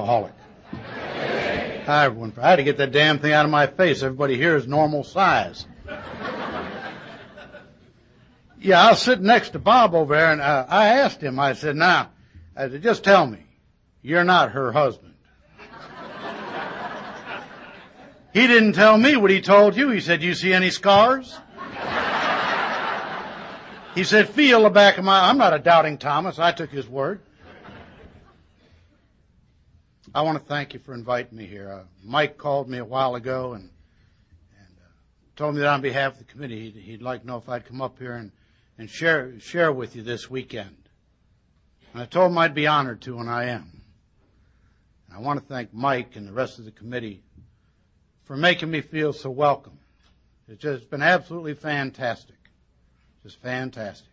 alcoholic. Hi, everyone. I had to get that damn thing out of my face. Everybody here is normal size. Yeah, I was sitting next to Bob over there, and uh, I asked him. I said, "Now, I said, just tell me, you're not her husband." he didn't tell me what he told you. He said, "You see any scars?" he said, "Feel the back of my." I'm not a doubting Thomas. I took his word. I want to thank you for inviting me here. Uh, Mike called me a while ago and and uh, told me that on behalf of the committee he'd, he'd like to know if I'd come up here and and share share with you this weekend. And I told him I'd be honored to, and I am. And I want to thank Mike and the rest of the committee for making me feel so welcome. It's just been absolutely fantastic. Just fantastic.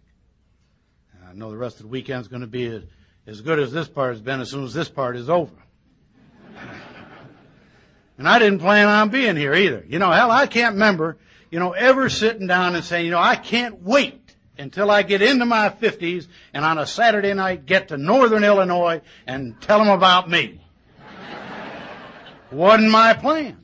And I know the rest of the weekend's going to be as, as good as this part has been as soon as this part is over. And I didn't plan on being here either. You know, hell, I can't remember, you know, ever sitting down and saying, you know, I can't wait until I get into my 50s and on a Saturday night get to Northern Illinois and tell them about me. Wasn't my plan.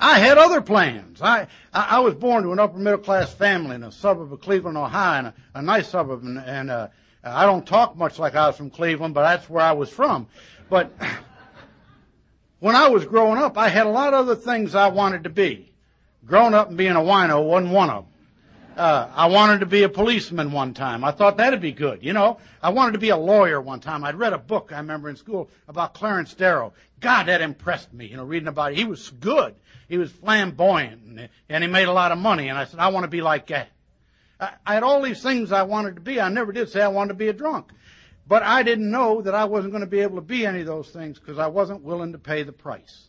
I had other plans. I, I, I was born to an upper middle class family in a suburb of Cleveland, Ohio, and a, a nice suburb. And, and uh, I don't talk much like I was from Cleveland, but that's where I was from. But when I was growing up, I had a lot of other things I wanted to be. Growing up and being a wino wasn't one of them. Uh, I wanted to be a policeman one time. I thought that'd be good. You know, I wanted to be a lawyer one time. I'd read a book I remember in school about Clarence Darrow. God, that impressed me. You know, reading about it. He was good. He was flamboyant, and, and he made a lot of money. And I said, I want to be like that. I, I had all these things I wanted to be. I never did say I wanted to be a drunk, but I didn't know that I wasn't going to be able to be any of those things because I wasn't willing to pay the price.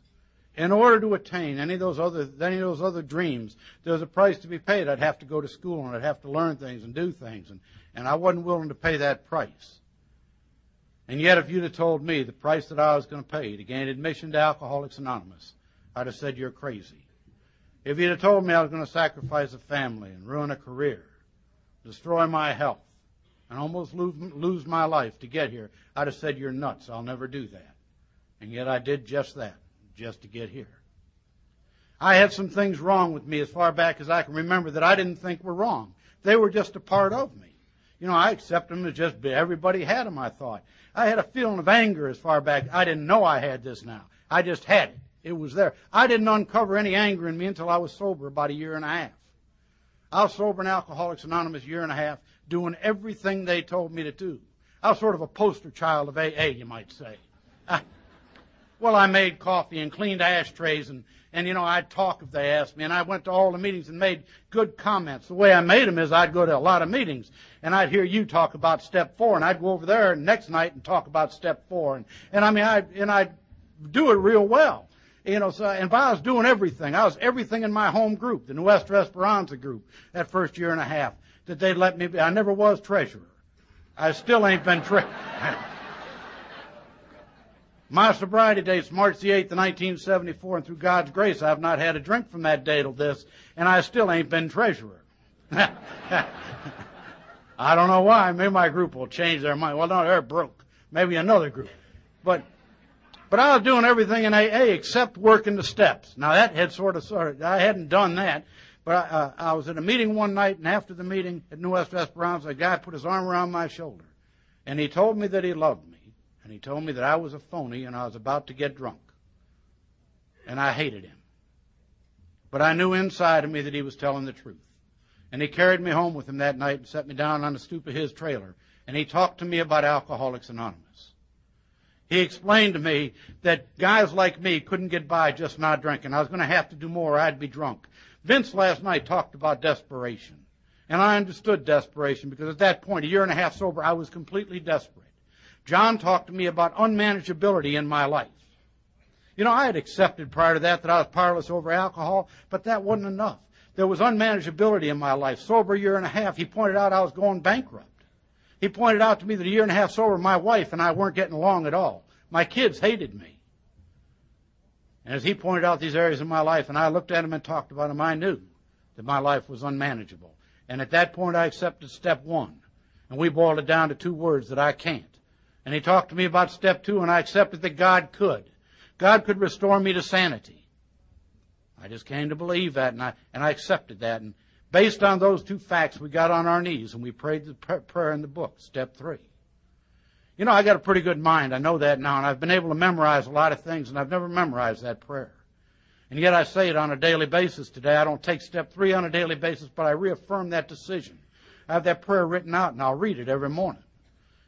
In order to attain any of those other any of those other dreams, there was a price to be paid. I'd have to go to school and I'd have to learn things and do things, and, and I wasn't willing to pay that price. And yet, if you'd have told me the price that I was going to pay to gain admission to Alcoholics Anonymous, I'd have said you're crazy. If you'd have told me I was going to sacrifice a family and ruin a career, destroy my health, and almost lose, lose my life to get here, I'd have said you're nuts. I'll never do that. And yet I did just that just to get here. I had some things wrong with me as far back as I can remember that I didn't think were wrong. They were just a part of me. You know, I accept them as just everybody had them, I thought. I had a feeling of anger as far back. I didn't know I had this now. I just had it. It was there. I didn't uncover any anger in me until I was sober about a year and a half. I was sober in Alcoholics Anonymous a year and a half, doing everything they told me to do. I was sort of a poster child of AA, you might say. Well, I made coffee and cleaned ashtrays and, and you know, I'd talk if they asked me and I went to all the meetings and made good comments. The way I made them is I'd go to a lot of meetings and I'd hear you talk about step four and I'd go over there next night and talk about step four and, and I mean, I, and I'd do it real well. You know, so, and I was doing everything. I was everything in my home group, the Nuestra Esperanza group, that first year and a half, that they'd let me be. I never was treasurer. I still ain't been treasurer. My sobriety date's March the 8th, 1974, and through God's grace, I've not had a drink from that date till this, and I still ain't been treasurer. I don't know why. Maybe my group will change their mind. Well, no, they're broke. Maybe another group. But, but I was doing everything in AA except working the steps. Now that had sort of, sort of, I hadn't done that. But I, uh, I was at a meeting one night, and after the meeting at Nuestra Esperanza, a guy put his arm around my shoulder, and he told me that he loved me. And he told me that I was a phony and I was about to get drunk. And I hated him. But I knew inside of me that he was telling the truth. And he carried me home with him that night and set me down on the stoop of his trailer. And he talked to me about Alcoholics Anonymous. He explained to me that guys like me couldn't get by just not drinking. I was going to have to do more or I'd be drunk. Vince last night talked about desperation. And I understood desperation because at that point, a year and a half sober, I was completely desperate. John talked to me about unmanageability in my life. You know, I had accepted prior to that that I was powerless over alcohol, but that wasn't enough. There was unmanageability in my life. Sober a year and a half, he pointed out I was going bankrupt. He pointed out to me that a year and a half sober, my wife and I weren't getting along at all. My kids hated me. And as he pointed out these areas in my life, and I looked at him and talked about them, I knew that my life was unmanageable. And at that point, I accepted step one. And we boiled it down to two words that I can't. And he talked to me about step two, and I accepted that God could. God could restore me to sanity. I just came to believe that, and I, and I accepted that. And based on those two facts, we got on our knees and we prayed the prayer in the book, step three. You know, I got a pretty good mind. I know that now, and I've been able to memorize a lot of things, and I've never memorized that prayer. And yet I say it on a daily basis today. I don't take step three on a daily basis, but I reaffirm that decision. I have that prayer written out, and I'll read it every morning.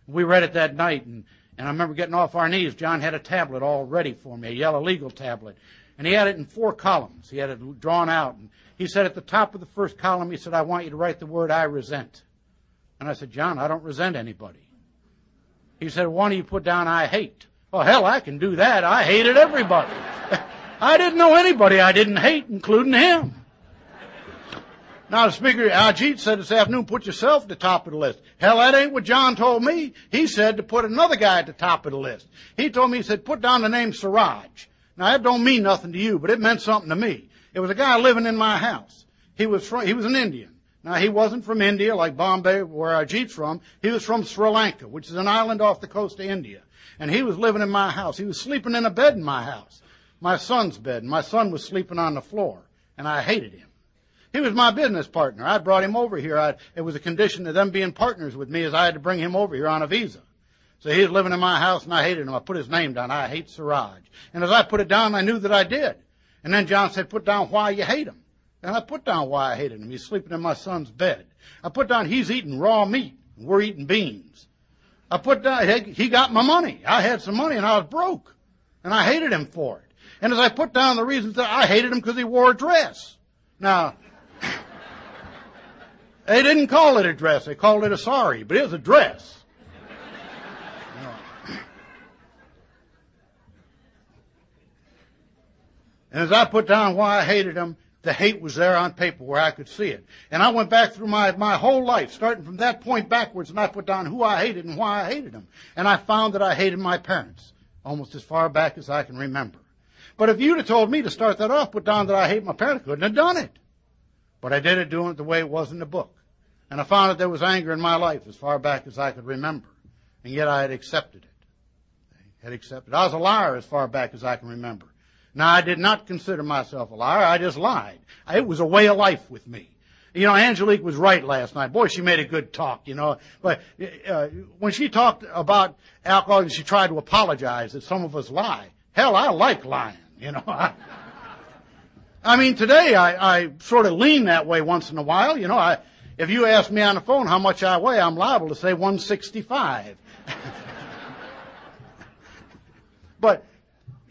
We read it that night, and, and I remember getting off our knees. John had a tablet all ready for me, a yellow legal tablet. And he had it in four columns. He had it drawn out. And he said at the top of the first column, he said, I want you to write the word I resent. And I said, John, I don't resent anybody. He said, why don't you put down I hate? Well, hell, I can do that. I hated everybody. I didn't know anybody I didn't hate, including him. Now, the Speaker, Ajit said this afternoon, put yourself at the top of the list. Hell, that ain't what John told me. He said to put another guy at the top of the list. He told me, he said, put down the name Siraj. Now, that don't mean nothing to you, but it meant something to me. It was a guy living in my house. He was from, he was an Indian. Now, he wasn't from India like Bombay, where Ajit's from. He was from Sri Lanka, which is an island off the coast of India. And he was living in my house. He was sleeping in a bed in my house. My son's bed. And my son was sleeping on the floor. And I hated him. He was my business partner. I brought him over here. I, it was a condition of them being partners with me as I had to bring him over here on a visa. So he was living in my house and I hated him. I put his name down. I hate Siraj. And as I put it down, I knew that I did. And then John said, put down why you hate him. And I put down why I hated him. He's sleeping in my son's bed. I put down he's eating raw meat. And we're eating beans. I put down, he got my money. I had some money and I was broke. And I hated him for it. And as I put down the reasons that I hated him because he wore a dress. Now, they didn't call it a dress. They called it a sari, but it was a dress. And as I put down why I hated him, the hate was there on paper where I could see it. And I went back through my, my whole life, starting from that point backwards, and I put down who I hated and why I hated them. And I found that I hated my parents, almost as far back as I can remember. But if you'd have told me to start that off, put down that I hate my parents, I couldn't have done it. But I did it doing it the way it was in the book. And I found that there was anger in my life as far back as I could remember. And yet I had accepted it. I had accepted. I was a liar as far back as I can remember. Now, I did not consider myself a liar. I just lied. It was a way of life with me. You know, Angelique was right last night. Boy, she made a good talk, you know. But uh, when she talked about alcohol and she tried to apologize that some of us lie, hell, I like lying, you know. I mean, today I, I sort of lean that way once in a while. You know, I, if you ask me on the phone how much I weigh, I'm liable to say 165. but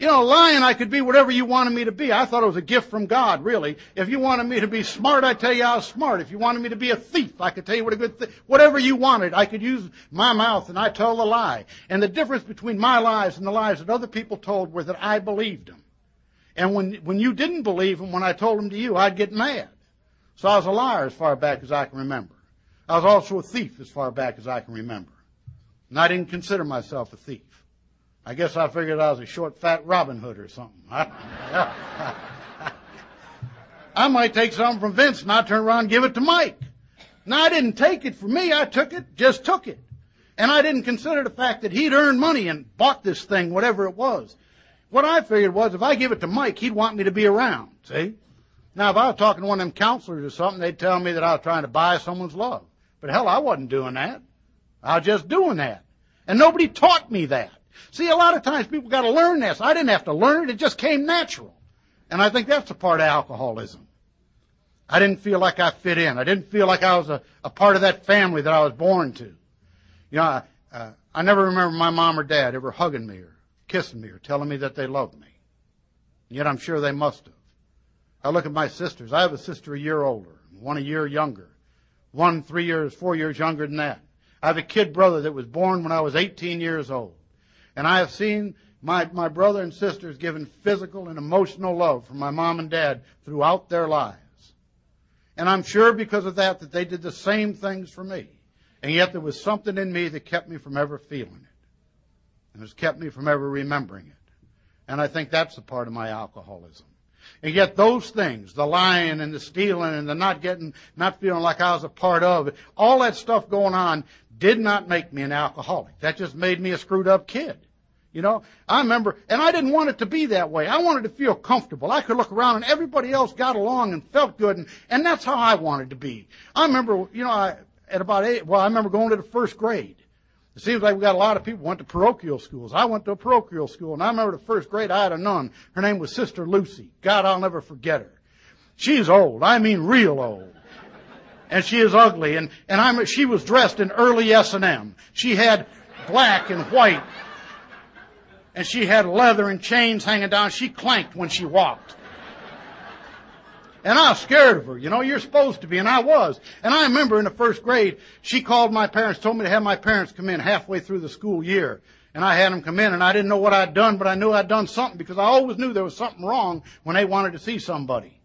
you know, lying, I could be whatever you wanted me to be. I thought it was a gift from God, really. If you wanted me to be smart, I'd tell you I was smart. If you wanted me to be a thief, I could tell you what a good thing. Whatever you wanted, I could use my mouth and I tell the lie. And the difference between my lies and the lies that other people told were that I believed them. And when, when you didn't believe them, when I told them to you, I'd get mad. So I was a liar as far back as I can remember. I was also a thief as far back as I can remember. And I didn't consider myself a thief. I guess I figured I was a short, fat Robin Hood or something. I, I might take something from Vince and I turn around and give it to Mike. Now I didn't take it for me. I took it, just took it. And I didn't consider the fact that he'd earned money and bought this thing, whatever it was. What I figured was if I give it to Mike, he'd want me to be around. See? Now, if I was talking to one of them counselors or something, they'd tell me that I was trying to buy someone's love. But hell, I wasn't doing that. I was just doing that. And nobody taught me that. See, a lot of times people got to learn this. I didn't have to learn it. It just came natural. And I think that's a part of alcoholism. I didn't feel like I fit in. I didn't feel like I was a, a part of that family that I was born to. You know, I, uh, I never remember my mom or dad ever hugging me or kissing me or telling me that they loved me. And yet I'm sure they must have. I look at my sisters. I have a sister a year older, one a year younger, one three years, four years younger than that. I have a kid brother that was born when I was 18 years old. And I have seen my, my brother and sisters given physical and emotional love from my mom and dad throughout their lives. And I'm sure because of that that they did the same things for me. And yet there was something in me that kept me from ever feeling it. And has kept me from ever remembering it. And I think that's a part of my alcoholism. And yet those things, the lying and the stealing and the not getting, not feeling like I was a part of it, all that stuff going on did not make me an alcoholic. That just made me a screwed up kid. You know, I remember, and I didn't want it to be that way. I wanted to feel comfortable. I could look around and everybody else got along and felt good, and, and that's how I wanted to be. I remember, you know, I, at about eight, well, I remember going to the first grade. It seems like we got a lot of people went to parochial schools. I went to a parochial school, and I remember the first grade I had a nun. Her name was Sister Lucy. God, I'll never forget her. She's old. I mean, real old. And she is ugly. And and I'm she was dressed in early S and M. She had black and white and she had leather and chains hanging down. She clanked when she walked. And I was scared of her. You know, you're supposed to be, and I was. And I remember in the first grade, she called my parents, told me to have my parents come in halfway through the school year. And I had them come in, and I didn't know what I'd done, but I knew I'd done something because I always knew there was something wrong when they wanted to see somebody.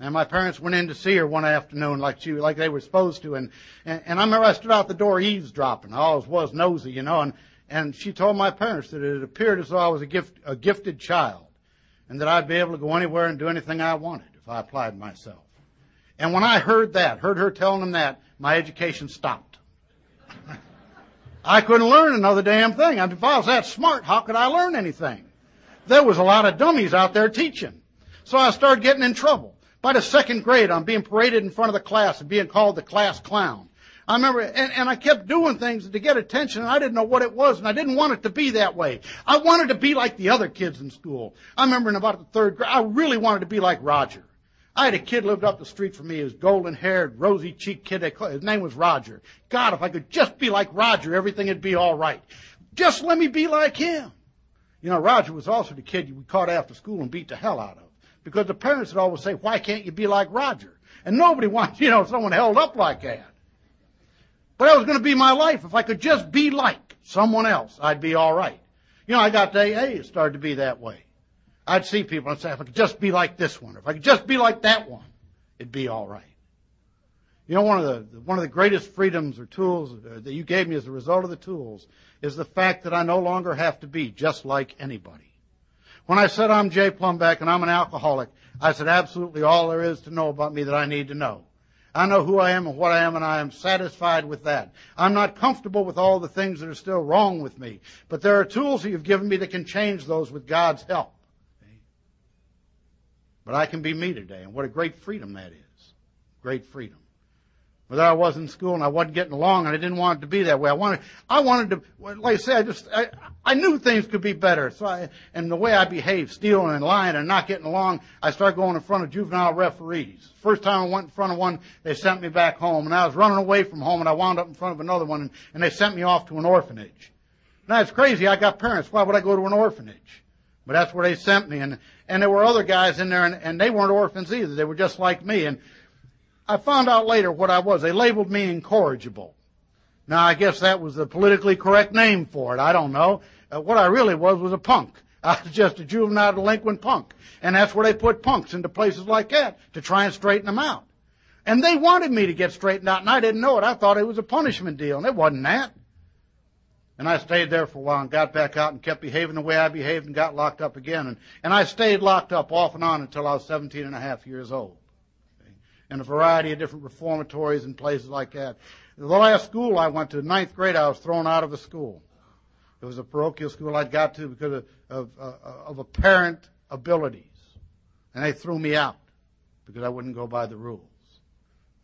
And my parents went in to see her one afternoon like she, like they were supposed to. And, and, and I remember I stood out the door eavesdropping. I always was nosy, you know, and, and she told my parents that it appeared as though I was a gift, a gifted child, and that I'd be able to go anywhere and do anything I wanted I applied myself. And when I heard that, heard her telling them that, my education stopped. I couldn't learn another damn thing. If I was that smart, how could I learn anything? There was a lot of dummies out there teaching. So I started getting in trouble. By the second grade, I'm being paraded in front of the class and being called the class clown. I remember, and, and I kept doing things to get attention, and I didn't know what it was, and I didn't want it to be that way. I wanted to be like the other kids in school. I remember in about the third grade, I really wanted to be like Roger. I had a kid lived up the street from me. He was golden haired, rosy cheeked kid. His name was Roger. God, if I could just be like Roger, everything would be all right. Just let me be like him. You know, Roger was also the kid we caught after school and beat the hell out of. Because the parents would always say, why can't you be like Roger? And nobody wants, you know, someone held up like that. But that was going to be my life. If I could just be like someone else, I'd be all right. You know, I got to AA, it started to be that way. I'd see people and say, if I could just be like this one, or if I could just be like that one, it'd be all right. You know, one of the one of the greatest freedoms or tools uh, that you gave me as a result of the tools is the fact that I no longer have to be just like anybody. When I said I'm Jay Plumbeck and I'm an alcoholic, I said absolutely all there is to know about me that I need to know. I know who I am and what I am, and I am satisfied with that. I'm not comfortable with all the things that are still wrong with me, but there are tools that you've given me that can change those with God's help. But I can be me today, and what a great freedom that is. Great freedom. Whether I was in school and I wasn't getting along and I didn't want it to be that way. I wanted, I wanted to, like I say, I just, I, I knew things could be better. So I, and the way I behaved, stealing and lying and not getting along, I started going in front of juvenile referees. First time I went in front of one, they sent me back home and I was running away from home and I wound up in front of another one and, and they sent me off to an orphanage. Now it's crazy. I got parents. Why would I go to an orphanage? But that's where they sent me and, and there were other guys in there and, and they weren't orphans either. They were just like me and, I found out later what I was. They labeled me incorrigible. Now, I guess that was the politically correct name for it. I don't know. Uh, what I really was was a punk. I was just a juvenile delinquent punk. And that's where they put punks into places like that to try and straighten them out. And they wanted me to get straightened out, and I didn't know it. I thought it was a punishment deal, and it wasn't that. And I stayed there for a while and got back out and kept behaving the way I behaved and got locked up again. And, and I stayed locked up off and on until I was 17 and a half years old in a variety of different reformatories and places like that. The last school I went to, ninth grade, I was thrown out of a school. It was a parochial school I'd got to because of, of, uh, of apparent abilities. And they threw me out because I wouldn't go by the rules.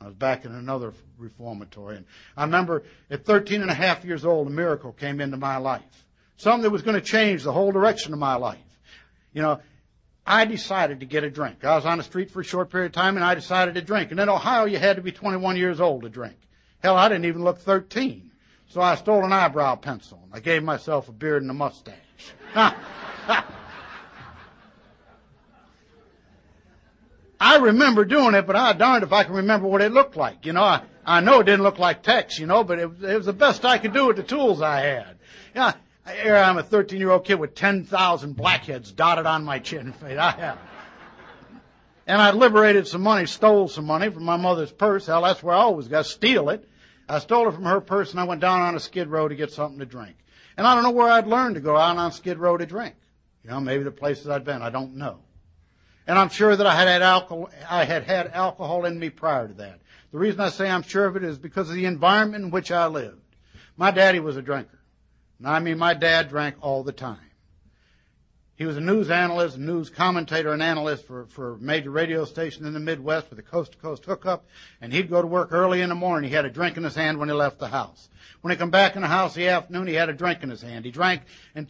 I was back in another reformatory. And I remember at 13 and a half years old, a miracle came into my life. Something that was going to change the whole direction of my life. You know, I decided to get a drink. I was on the street for a short period of time and I decided to drink. And in Ohio, you had to be 21 years old to drink. Hell, I didn't even look 13. So I stole an eyebrow pencil and I gave myself a beard and a mustache. I remember doing it, but I darned if I can remember what it looked like. You know, I, I know it didn't look like Tex, you know, but it, it was the best I could do with the tools I had. Yeah, here I'm a 13 year old kid with 10,000 blackheads dotted on my chin face. I have. And I liberated some money, stole some money from my mother's purse. Hell, that's where I always got. To steal it. I stole it from her purse and I went down on a skid row to get something to drink. And I don't know where I'd learned to go out on skid row to drink. You know, maybe the places I'd been. I don't know. And I'm sure that I had had alcohol, I had had alcohol in me prior to that. The reason I say I'm sure of it is because of the environment in which I lived. My daddy was a drinker. And I mean, my dad drank all the time. He was a news analyst, news commentator and analyst for, for a major radio station in the Midwest with a coast to coast hookup. And he'd go to work early in the morning. He had a drink in his hand when he left the house. When he come back in the house the afternoon, he had a drink in his hand. He drank uh,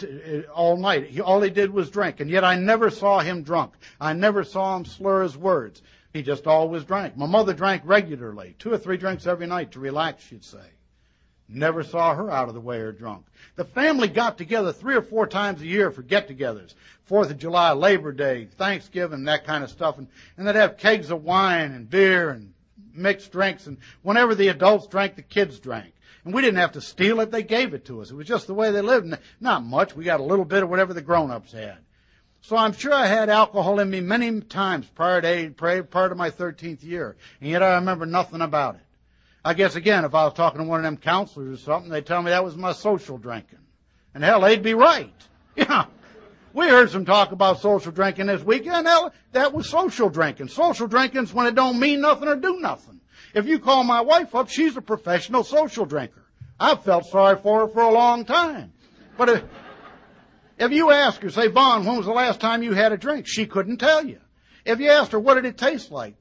all night. He, all he did was drink. And yet I never saw him drunk. I never saw him slur his words. He just always drank. My mother drank regularly, two or three drinks every night to relax, she'd say. Never saw her out of the way or drunk. The family got together three or four times a year for get-togethers. Fourth of July, Labor Day, Thanksgiving, that kind of stuff. And, and they'd have kegs of wine and beer and mixed drinks. And whenever the adults drank, the kids drank. And we didn't have to steal it. They gave it to us. It was just the way they lived. Not much. We got a little bit of whatever the grown-ups had. So I'm sure I had alcohol in me many times prior to, prior to my 13th year. And yet I remember nothing about it. I guess again, if I was talking to one of them counselors or something, they'd tell me that was my social drinking. And hell, they'd be right. Yeah. We heard some talk about social drinking this weekend. Hell, that was social drinking. Social drinking's when it don't mean nothing or do nothing. If you call my wife up, she's a professional social drinker. I've felt sorry for her for a long time. But if, if you ask her, say, Vaughn, when was the last time you had a drink? She couldn't tell you. If you asked her, what did it taste like?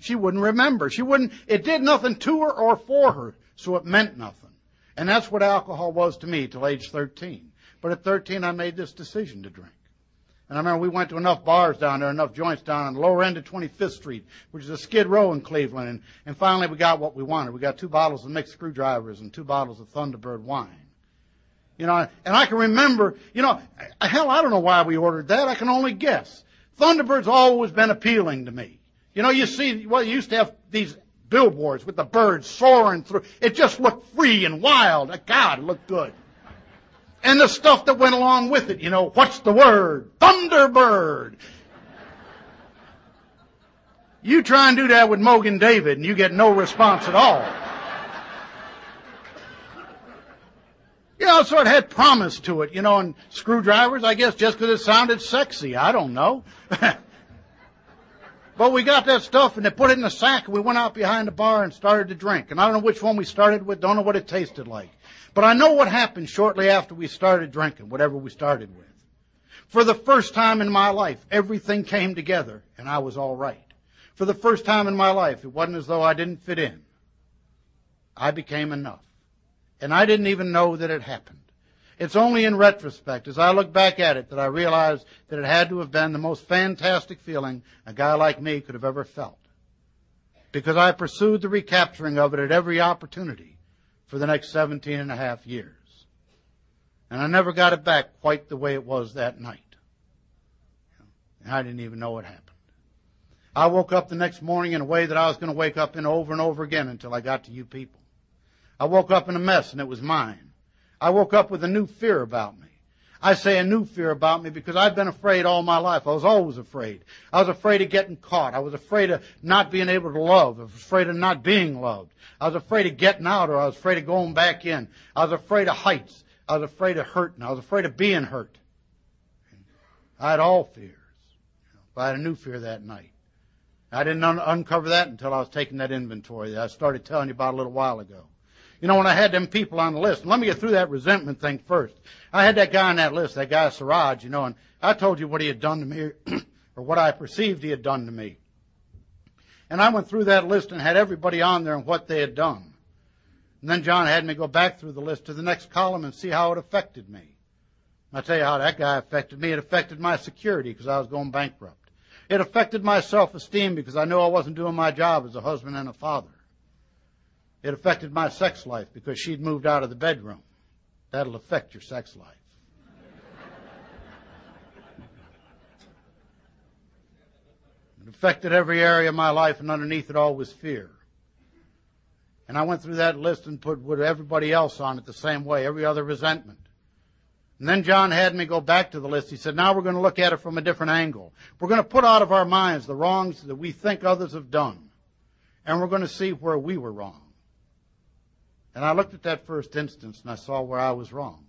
She wouldn't remember. She wouldn't, it did nothing to her or for her, so it meant nothing. And that's what alcohol was to me till age 13. But at 13, I made this decision to drink. And I remember we went to enough bars down there, enough joints down on the lower end of 25th Street, which is a skid row in Cleveland. And, and finally we got what we wanted. We got two bottles of mixed screwdrivers and two bottles of Thunderbird wine. You know, and I can remember, you know, hell, I don't know why we ordered that. I can only guess. Thunderbird's always been appealing to me. You know, you see, well, you used to have these billboards with the birds soaring through. It just looked free and wild. God, it looked good. And the stuff that went along with it, you know, what's the word? Thunderbird. You try and do that with Mogen David and you get no response at all. You know, so it had promise to it, you know, and screwdrivers, I guess, just because it sounded sexy. I don't know. But we got that stuff and they put it in a sack and we went out behind the bar and started to drink. And I don't know which one we started with, don't know what it tasted like. But I know what happened shortly after we started drinking, whatever we started with. For the first time in my life, everything came together and I was alright. For the first time in my life, it wasn't as though I didn't fit in. I became enough. And I didn't even know that it happened. It's only in retrospect, as I look back at it, that I realize that it had to have been the most fantastic feeling a guy like me could have ever felt. Because I pursued the recapturing of it at every opportunity for the next 17 and a half years. And I never got it back quite the way it was that night. And I didn't even know it happened. I woke up the next morning in a way that I was going to wake up in over and over again until I got to you people. I woke up in a mess and it was mine. I woke up with a new fear about me. I say a new fear about me because I've been afraid all my life. I was always afraid. I was afraid of getting caught. I was afraid of not being able to love. I was afraid of not being loved. I was afraid of getting out or I was afraid of going back in. I was afraid of heights. I was afraid of hurting. I was afraid of being hurt. I had all fears. But I had a new fear that night. I didn't un- uncover that until I was taking that inventory that I started telling you about a little while ago. You know, when I had them people on the list, let me get through that resentment thing first. I had that guy on that list, that guy Siraj, you know, and I told you what he had done to me, or what I perceived he had done to me. And I went through that list and had everybody on there and what they had done. And then John had me go back through the list to the next column and see how it affected me. I tell you how that guy affected me. It affected my security because I was going bankrupt. It affected my self-esteem because I knew I wasn't doing my job as a husband and a father. It affected my sex life because she'd moved out of the bedroom. That'll affect your sex life. It affected every area of my life, and underneath it all was fear. And I went through that list and put everybody else on it the same way, every other resentment. And then John had me go back to the list. He said, now we're going to look at it from a different angle. We're going to put out of our minds the wrongs that we think others have done. And we're going to see where we were wrong. And I looked at that first instance and I saw where I was wrong.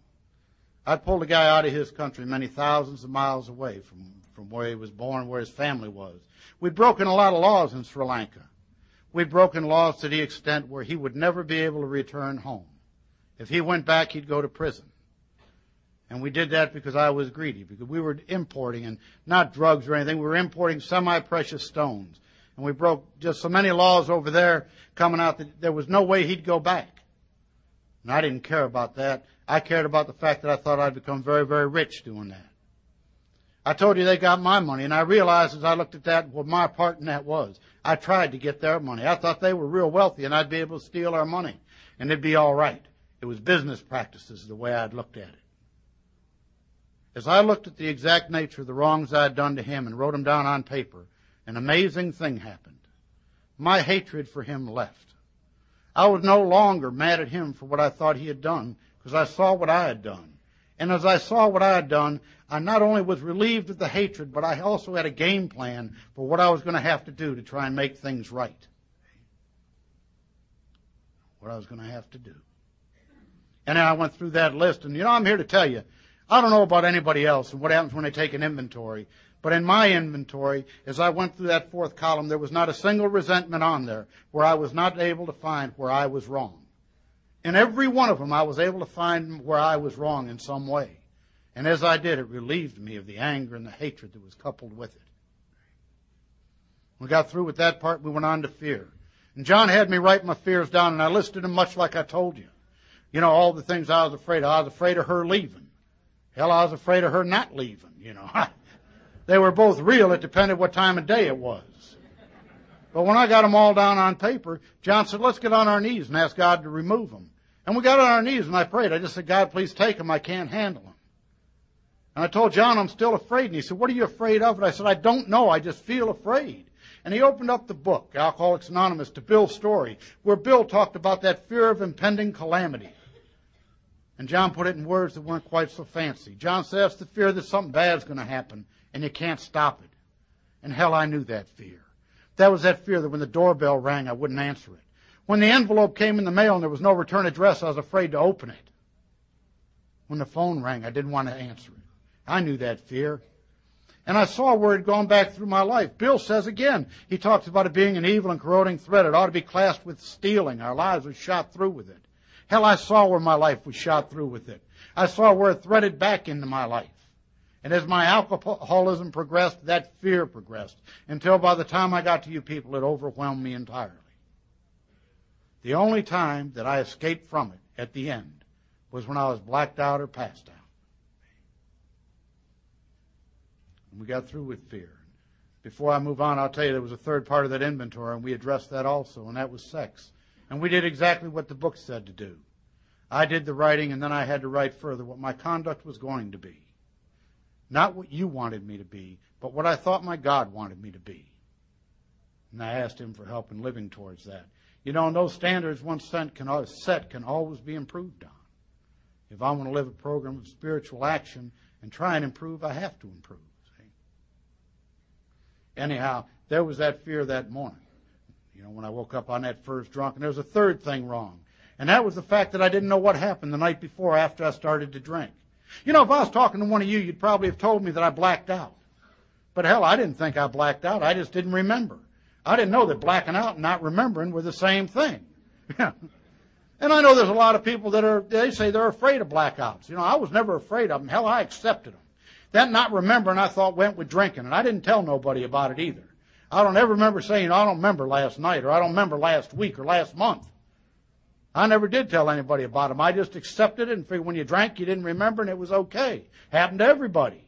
I'd pulled a guy out of his country many thousands of miles away from, from where he was born, where his family was. We'd broken a lot of laws in Sri Lanka. We'd broken laws to the extent where he would never be able to return home. If he went back, he'd go to prison. And we did that because I was greedy, because we were importing and not drugs or anything. We were importing semi-precious stones. And we broke just so many laws over there coming out that there was no way he'd go back. And I didn't care about that. I cared about the fact that I thought I'd become very, very rich doing that. I told you they got my money, and I realized as I looked at that what my part in that was. I tried to get their money. I thought they were real wealthy, and I'd be able to steal our money, and it'd be all right. It was business practices the way I'd looked at it. As I looked at the exact nature of the wrongs I'd done to him and wrote them down on paper, an amazing thing happened. My hatred for him left. I was no longer mad at him for what I thought he had done because I saw what I had done. And as I saw what I had done, I not only was relieved of the hatred, but I also had a game plan for what I was going to have to do to try and make things right. What I was going to have to do. And I went through that list, and you know, I'm here to tell you, I don't know about anybody else and what happens when they take an inventory, but in my inventory, as I went through that fourth column, there was not a single resentment on there where I was not able to find where I was wrong. In every one of them, I was able to find where I was wrong in some way. And as I did, it relieved me of the anger and the hatred that was coupled with it. We got through with that part, we went on to fear. And John had me write my fears down, and I listed them much like I told you. You know, all the things I was afraid of. I was afraid of her leaving. Hell, I was afraid of her not leaving, you know. they were both real. It depended what time of day it was. But when I got them all down on paper, John said, let's get on our knees and ask God to remove them. And we got on our knees and I prayed. I just said, God, please take them. I can't handle them. And I told John I'm still afraid. And he said, what are you afraid of? And I said, I don't know. I just feel afraid. And he opened up the book, Alcoholics Anonymous, to Bill's story, where Bill talked about that fear of impending calamity. And John put it in words that weren't quite so fancy. John says the fear that something bad's going to happen and you can't stop it. And hell, I knew that fear. That was that fear that when the doorbell rang, I wouldn't answer it. When the envelope came in the mail and there was no return address, I was afraid to open it. When the phone rang, I didn't want to answer it. I knew that fear. And I saw where it had gone back through my life. Bill says again, he talks about it being an evil and corroding thread. It ought to be classed with stealing. Our lives were shot through with it. Hell, I saw where my life was shot through with it. I saw where it threaded back into my life. And as my alcoholism progressed, that fear progressed until by the time I got to you people, it overwhelmed me entirely. The only time that I escaped from it at the end was when I was blacked out or passed out. And we got through with fear. Before I move on, I'll tell you there was a third part of that inventory, and we addressed that also, and that was sex. And we did exactly what the book said to do. I did the writing, and then I had to write further what my conduct was going to be. Not what you wanted me to be, but what I thought my God wanted me to be. And I asked him for help in living towards that. You know, those standards once set can, set can always be improved on. If I want to live a program of spiritual action and try and improve, I have to improve. See? Anyhow, there was that fear that morning. You know, when I woke up on that first drunk. And there was a third thing wrong. And that was the fact that I didn't know what happened the night before after I started to drink. You know, if I was talking to one of you, you'd probably have told me that I blacked out. But hell, I didn't think I blacked out. I just didn't remember. I didn't know that blacking out and not remembering were the same thing. and I know there's a lot of people that are, they say they're afraid of blackouts. You know, I was never afraid of them. Hell, I accepted them. That not remembering, I thought went with drinking. And I didn't tell nobody about it either. I don't ever remember saying, I don't remember last night, or I don't remember last week, or last month. I never did tell anybody about them. I just accepted it and figured when you drank, you didn't remember, and it was okay. Happened to everybody.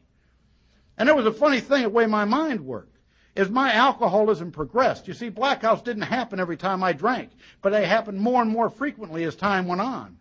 And it was a funny thing the way my mind worked. As my alcoholism progressed, you see, blackouts didn't happen every time I drank, but they happened more and more frequently as time went on.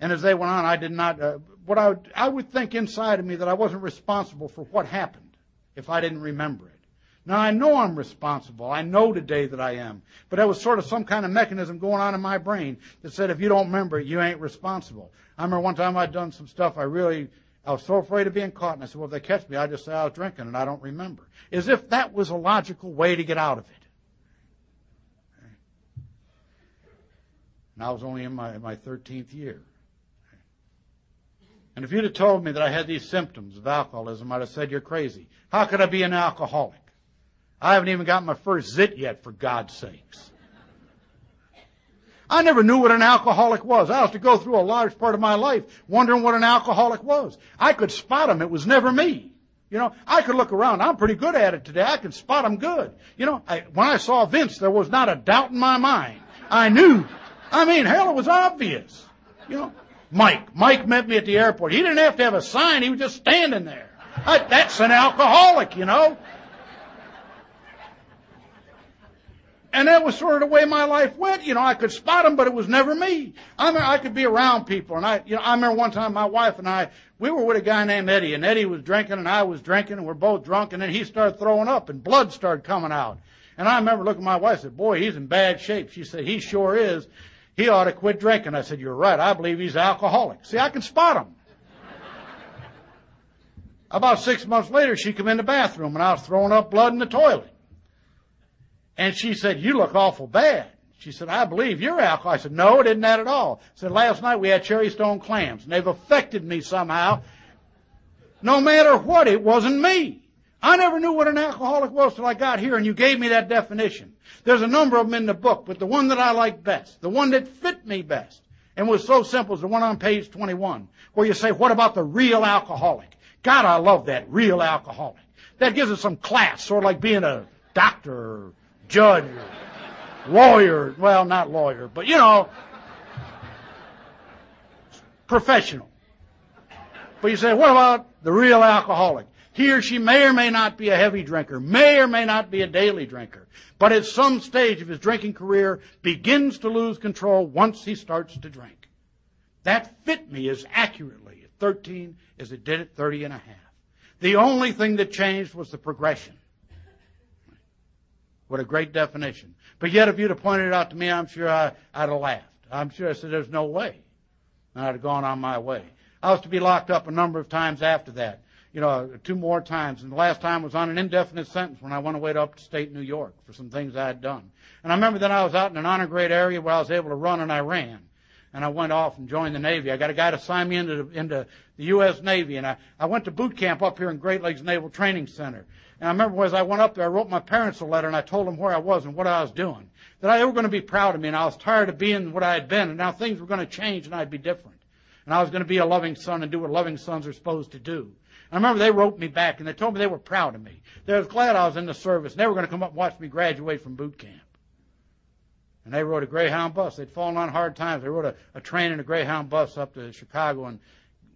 And as they went on, I did not, uh, what I would, I would think inside of me that I wasn't responsible for what happened if I didn't remember it. Now I know I'm responsible. I know today that I am. But there was sort of some kind of mechanism going on in my brain that said if you don't remember you ain't responsible. I remember one time I'd done some stuff I really, I was so afraid of being caught and I said, well if they catch me, I just say I was drinking and I don't remember. As if that was a logical way to get out of it. And I was only in my, my 13th year. And if you'd have told me that I had these symptoms of alcoholism, I'd have said you're crazy. How could I be an alcoholic? I haven't even got my first zit yet, for God's sakes. I never knew what an alcoholic was. I used to go through a large part of my life wondering what an alcoholic was. I could spot him. It was never me. You know, I could look around. I'm pretty good at it today. I can spot them good. You know, I, when I saw Vince, there was not a doubt in my mind. I knew. I mean, hell, it was obvious. You know, Mike. Mike met me at the airport. He didn't have to have a sign. He was just standing there. I, that's an alcoholic, you know. And that was sort of the way my life went. You know, I could spot them, but it was never me. I mean, I could be around people. And I, you know, I remember one time my wife and I, we were with a guy named Eddie, and Eddie was drinking and I was drinking, and we're both drunk, and then he started throwing up, and blood started coming out. And I remember looking at my wife and said, boy, he's in bad shape. She said, he sure is. He ought to quit drinking. I said, you're right. I believe he's alcoholic. See, I can spot him. About six months later, she came in the bathroom, and I was throwing up blood in the toilet. And she said, you look awful bad. She said, I believe you're alcohol. I said, no, it isn't that at all. I said, last night we had cherry stone clams and they've affected me somehow. No matter what, it wasn't me. I never knew what an alcoholic was till I got here and you gave me that definition. There's a number of them in the book, but the one that I like best, the one that fit me best, and was so simple is the one on page 21, where you say, what about the real alcoholic? God, I love that, real alcoholic. That gives us some class, sort of like being a doctor or judge or lawyer. Well, not lawyer, but you know, professional. But you say, what about the real alcoholic? He or she may or may not be a heavy drinker, may or may not be a daily drinker, but at some stage of his drinking career begins to lose control once he starts to drink. That fit me as accurately at 13 as it did at 30 and a half. The only thing that changed was the progression. What a great definition. But yet, if you'd have pointed it out to me, I'm sure I, would have laughed. I'm sure I said, there's no way. And I'd have gone on my way. I was to be locked up a number of times after that. You know, two more times. And the last time was on an indefinite sentence when I went away to upstate New York for some things I had done. And I remember that I was out in an honor grade area where I was able to run and I ran. And I went off and joined the Navy. I got a guy to sign me into, into the U.S. Navy. And I, I went to boot camp up here in Great Lakes Naval Training Center. And I remember as I went up there, I wrote my parents a letter and I told them where I was and what I was doing. That they were going to be proud of me and I was tired of being what I had been and now things were going to change and I'd be different. And I was going to be a loving son and do what loving sons are supposed to do. And I remember they wrote me back and they told me they were proud of me. They were glad I was in the service and they were going to come up and watch me graduate from boot camp. And they rode a Greyhound bus. They'd fallen on hard times. They rode a, a train and a Greyhound bus up to Chicago and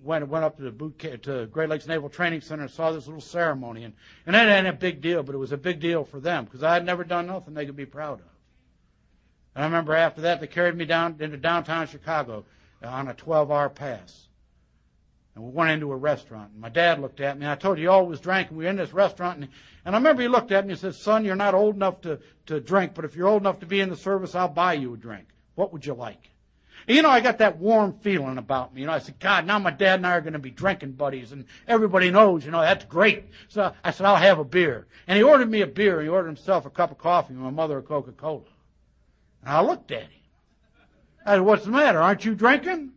went went up to the boot camp, to Great Lakes Naval Training Center and saw this little ceremony, and and that ain't a big deal, but it was a big deal for them because I had never done nothing they could be proud of. And I remember after that they carried me down into downtown Chicago on a 12-hour pass, and we went into a restaurant. And my dad looked at me, and I told you he always drank, and we were in this restaurant, and, and I remember he looked at me and said, "Son, you're not old enough to to drink, but if you're old enough to be in the service, I'll buy you a drink. What would you like?" You know, I got that warm feeling about me. You know, I said, God, now my dad and I are going to be drinking buddies, and everybody knows, you know, that's great. So I said, I'll have a beer. And he ordered me a beer. He ordered himself a cup of coffee and my mother a Coca-Cola. And I looked at him. I said, what's the matter? Aren't you drinking?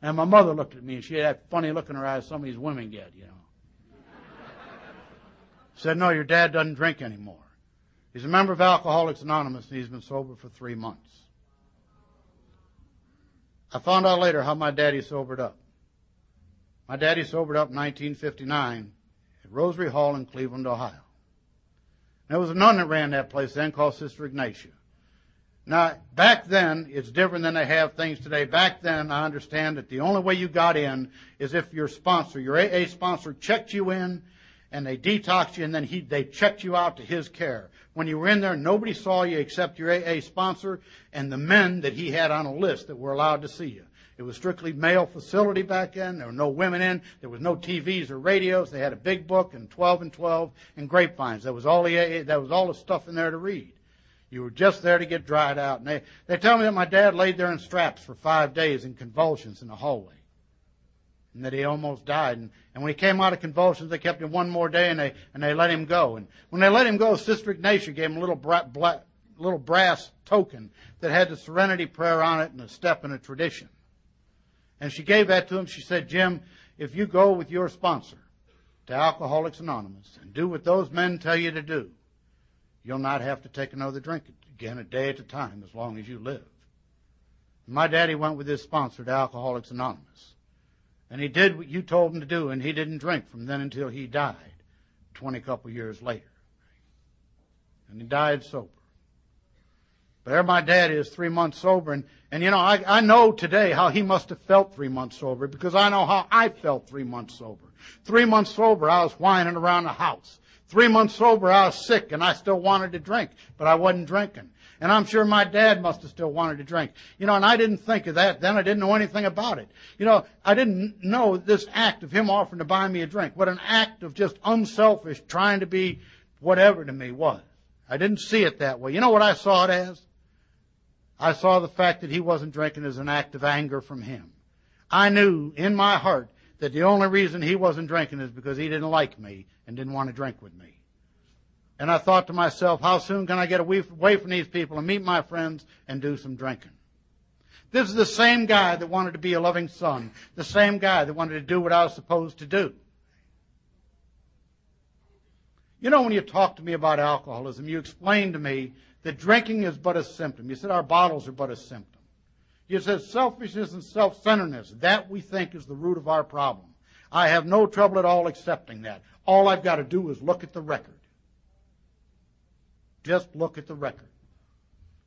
And my mother looked at me, and she had that funny look in her eyes some of these women get, you know. Said, no, your dad doesn't drink anymore. He's a member of Alcoholics Anonymous, and he's been sober for three months. I found out later how my daddy sobered up. My daddy sobered up in 1959 at Rosary Hall in Cleveland, Ohio. There was a nun that ran that place then called Sister Ignatia. Now, back then, it's different than they have things today. Back then, I understand that the only way you got in is if your sponsor, your AA sponsor, checked you in and they detoxed you and then he, they checked you out to his care. When you were in there, nobody saw you except your AA sponsor and the men that he had on a list that were allowed to see you. It was strictly male facility back then. There were no women in. There was no TVs or radios. They had a big book and 12 and 12 and grapevines. That was all the AA, that was all the stuff in there to read. You were just there to get dried out. And they, they tell me that my dad laid there in straps for five days in convulsions in the hallway and that he almost died. And, and when he came out of convulsions, they kept him one more day and they, and they let him go. And when they let him go, Sister Ignatia gave him a little, bra- bla- little brass token that had the serenity prayer on it and a step and a tradition. And she gave that to him. She said, Jim, if you go with your sponsor to Alcoholics Anonymous and do what those men tell you to do, you'll not have to take another drink again a day at a time as long as you live. My daddy went with his sponsor to Alcoholics Anonymous. And he did what you told him to do, and he didn't drink from then until he died, 20 couple years later. And he died sober. But there my dad is, three months sober, and, and you know, I, I know today how he must have felt three months sober, because I know how I felt three months sober. Three months sober, I was whining around the house. Three months sober, I was sick, and I still wanted to drink, but I wasn't drinking. And I'm sure my dad must have still wanted to drink. You know, and I didn't think of that then. I didn't know anything about it. You know, I didn't know this act of him offering to buy me a drink, what an act of just unselfish trying to be whatever to me was. I didn't see it that way. You know what I saw it as? I saw the fact that he wasn't drinking as an act of anger from him. I knew in my heart that the only reason he wasn't drinking is because he didn't like me and didn't want to drink with me. And I thought to myself, how soon can I get away from these people and meet my friends and do some drinking? This is the same guy that wanted to be a loving son, the same guy that wanted to do what I was supposed to do. You know, when you talk to me about alcoholism, you explain to me that drinking is but a symptom. You said our bottles are but a symptom. You said selfishness and self-centeredness, that we think is the root of our problem. I have no trouble at all accepting that. All I've got to do is look at the record. Just look at the record.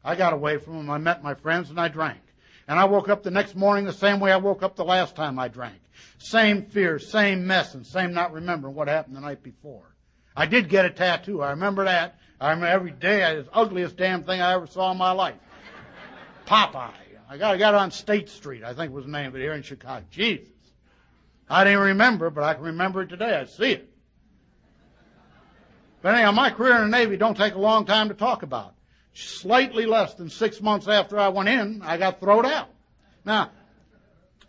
I got away from them. I met my friends and I drank. And I woke up the next morning the same way I woke up the last time I drank. Same fear, same mess, and same not remembering what happened the night before. I did get a tattoo. I remember that. I remember every day. It's the ugliest damn thing I ever saw in my life. Popeye. I got, I got it on State Street, I think was the name of it here in Chicago. Jesus. I didn't remember, but I can remember it today. I see it. But anyhow, my career in the Navy don't take a long time to talk about. Slightly less than six months after I went in, I got thrown out. Now,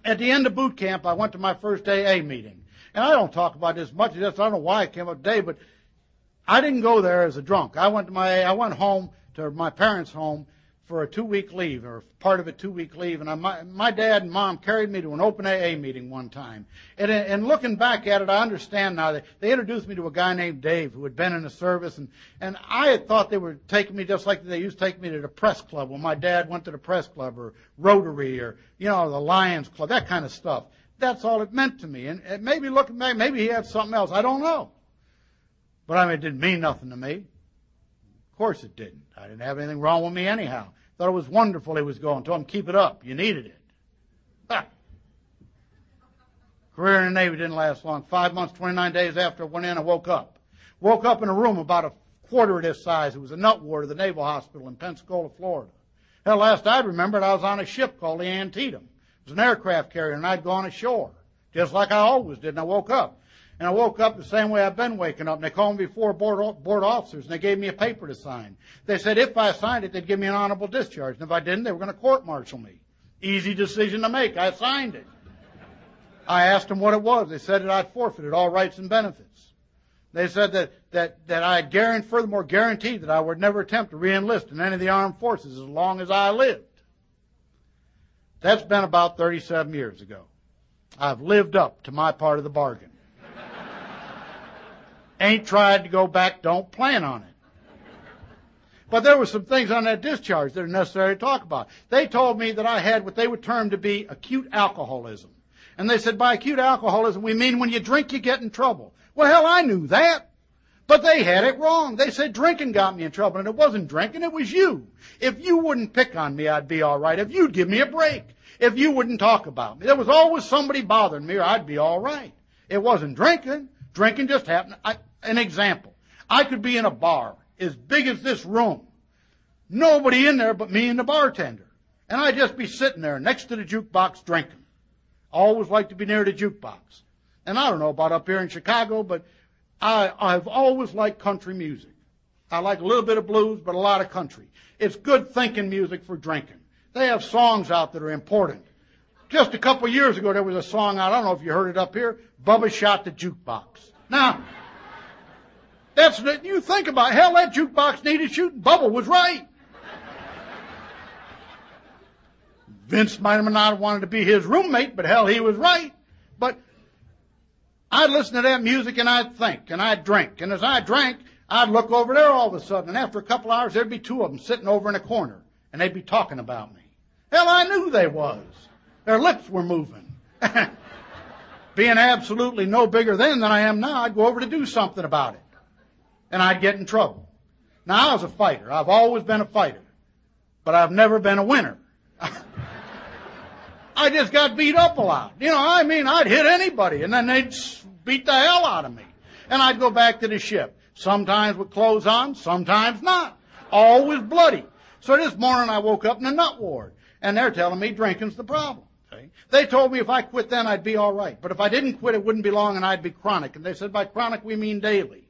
at the end of boot camp, I went to my first AA meeting. And I don't talk about this much. I don't know why I came up today, but I didn't go there as a drunk. I went to my, I went home to my parents' home for a two week leave or part of a two week leave. And I, my, my dad and mom carried me to an open AA meeting one time. And, and looking back at it, I understand now that they introduced me to a guy named Dave who had been in the service. And, and I had thought they were taking me just like they used to take me to the press club when my dad went to the press club or Rotary or, you know, the Lions Club, that kind of stuff. That's all it meant to me. And, and maybe looking back, maybe he had something else. I don't know. But I mean, it didn't mean nothing to me. Course it didn't. I didn't have anything wrong with me anyhow. Thought it was wonderful he was going. Told him, keep it up. You needed it. Career in the Navy didn't last long. Five months, 29 days after I went in, I woke up. Woke up in a room about a quarter of this size. It was a nut ward of the Naval Hospital in Pensacola, Florida. Hell, last I remembered, I was on a ship called the Antietam. It was an aircraft carrier, and I'd gone ashore, just like I always did, and I woke up. And I woke up the same way I've been waking up. And they called me before board, board officers, and they gave me a paper to sign. They said if I signed it, they'd give me an honorable discharge. And if I didn't, they were going to court martial me. Easy decision to make. I signed it. I asked them what it was. They said that I'd forfeited all rights and benefits. They said that, that, that I had furthermore guaranteed that I would never attempt to reenlist in any of the armed forces as long as I lived. That's been about 37 years ago. I've lived up to my part of the bargain. Ain't tried to go back, don't plan on it. But there were some things on that discharge that are necessary to talk about. They told me that I had what they would term to be acute alcoholism. And they said by acute alcoholism, we mean when you drink, you get in trouble. Well, hell, I knew that. But they had it wrong. They said drinking got me in trouble, and it wasn't drinking, it was you. If you wouldn't pick on me, I'd be all right. If you'd give me a break. If you wouldn't talk about me. There was always somebody bothering me, or I'd be all right. It wasn't drinking. Drinking just happened. I, an example. I could be in a bar as big as this room. Nobody in there but me and the bartender. And I'd just be sitting there next to the jukebox drinking. I always like to be near the jukebox. And I don't know about up here in Chicago, but I, I've always liked country music. I like a little bit of blues, but a lot of country. It's good thinking music for drinking. They have songs out that are important. Just a couple years ago, there was a song out, I don't know if you heard it up here, Bubba Shot the Jukebox. Now, that's, what you think about hell, that jukebox needed shooting. Bubba was right. Vince might have not wanted to be his roommate, but hell, he was right. But I'd listen to that music and I'd think and I'd drink. And as I drank, I'd look over there all of a sudden and after a couple hours there'd be two of them sitting over in a corner and they'd be talking about me. Hell, I knew they was. Their lips were moving. Being absolutely no bigger then than I am now, I'd go over to do something about it. And I'd get in trouble. Now I was a fighter. I've always been a fighter. But I've never been a winner. I just got beat up a lot. You know, I mean, I'd hit anybody and then they'd beat the hell out of me. And I'd go back to the ship. Sometimes with clothes on, sometimes not. Always bloody. So this morning I woke up in a nut ward and they're telling me drinking's the problem. They told me if I quit then I'd be alright. But if I didn't quit it wouldn't be long and I'd be chronic. And they said by chronic we mean daily.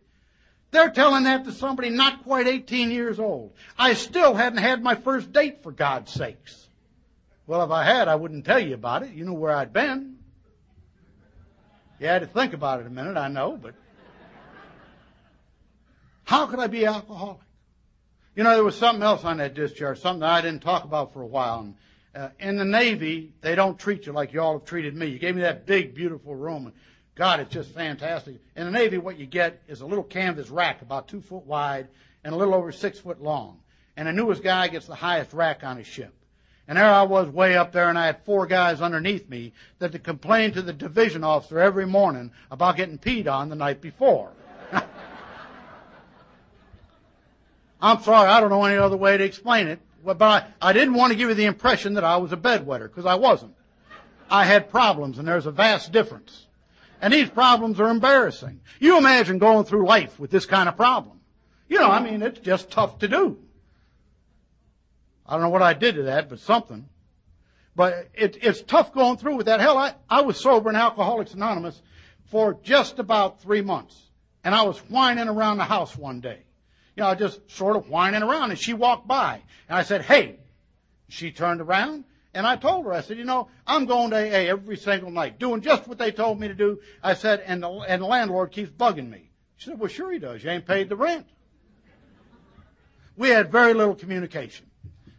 They're telling that to somebody not quite 18 years old. I still hadn't had my first date for God's sakes. Well, if I had, I wouldn't tell you about it. You know where I'd been. You had to think about it a minute, I know, but how could I be alcoholic? You know, there was something else on that discharge, something that I didn't talk about for a while. And, uh, in the Navy, they don't treat you like you all have treated me. You gave me that big, beautiful room. God, it's just fantastic. In the Navy, what you get is a little canvas rack about two foot wide and a little over six foot long. And the newest guy gets the highest rack on his ship. And there I was way up there and I had four guys underneath me that would complain to the division officer every morning about getting peed on the night before. I'm sorry, I don't know any other way to explain it. But I, I didn't want to give you the impression that I was a bedwetter, because I wasn't. I had problems, and there's a vast difference. And these problems are embarrassing. You imagine going through life with this kind of problem. You know, I mean, it's just tough to do. I don't know what I did to that, but something. But it, it's tough going through with that. Hell, I, I was sober in Alcoholics Anonymous for just about three months. And I was whining around the house one day. You know, just sort of whining around. And she walked by. And I said, hey. She turned around. And I told her, I said, you know, I'm going to AA every single night, doing just what they told me to do. I said, and the, and the landlord keeps bugging me. She said, well, sure he does. You ain't paid the rent. We had very little communication.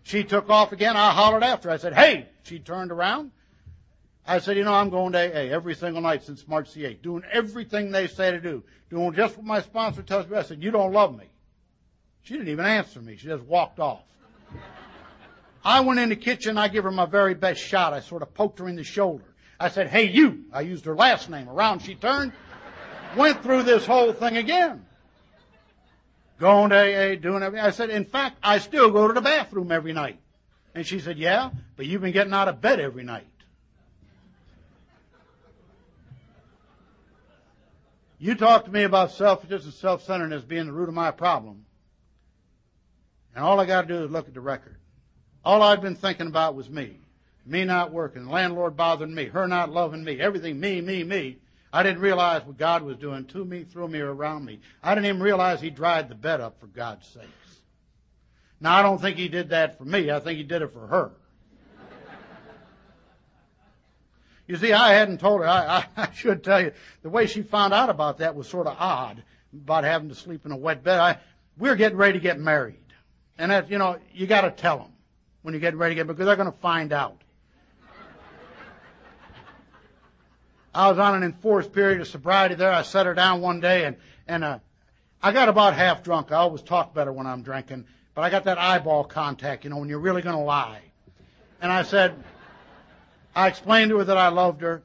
She took off again. I hollered after. I said, hey. She turned around. I said, you know, I'm going to AA every single night since March the 8th, doing everything they say to do, doing just what my sponsor tells me. I said, you don't love me. She didn't even answer me. She just walked off. I went in the kitchen. I gave her my very best shot. I sort of poked her in the shoulder. I said, hey, you. I used her last name. Around she turned. Went through this whole thing again. Going to AA, doing everything. I said, in fact, I still go to the bathroom every night. And she said, yeah, but you've been getting out of bed every night. You talk to me about selfishness and self-centeredness being the root of my problem. And all I got to do is look at the record. All I'd been thinking about was me. Me not working, landlord bothering me, her not loving me, everything me, me, me. I didn't realize what God was doing to me, through me, around me. I didn't even realize He dried the bed up for God's sakes. Now, I don't think He did that for me. I think He did it for her. You see, I hadn't told her. I, I, I, should tell you, the way she found out about that was sort of odd, about having to sleep in a wet bed. I, We're getting ready to get married. And that, you know, you got to tell them when you get ready to get, because they're going to find out. I was on an enforced period of sobriety there. I set her down one day and, and, uh, I got about half drunk. I always talk better when I'm drinking, but I got that eyeball contact, you know, when you're really going to lie. And I said, I explained to her that I loved her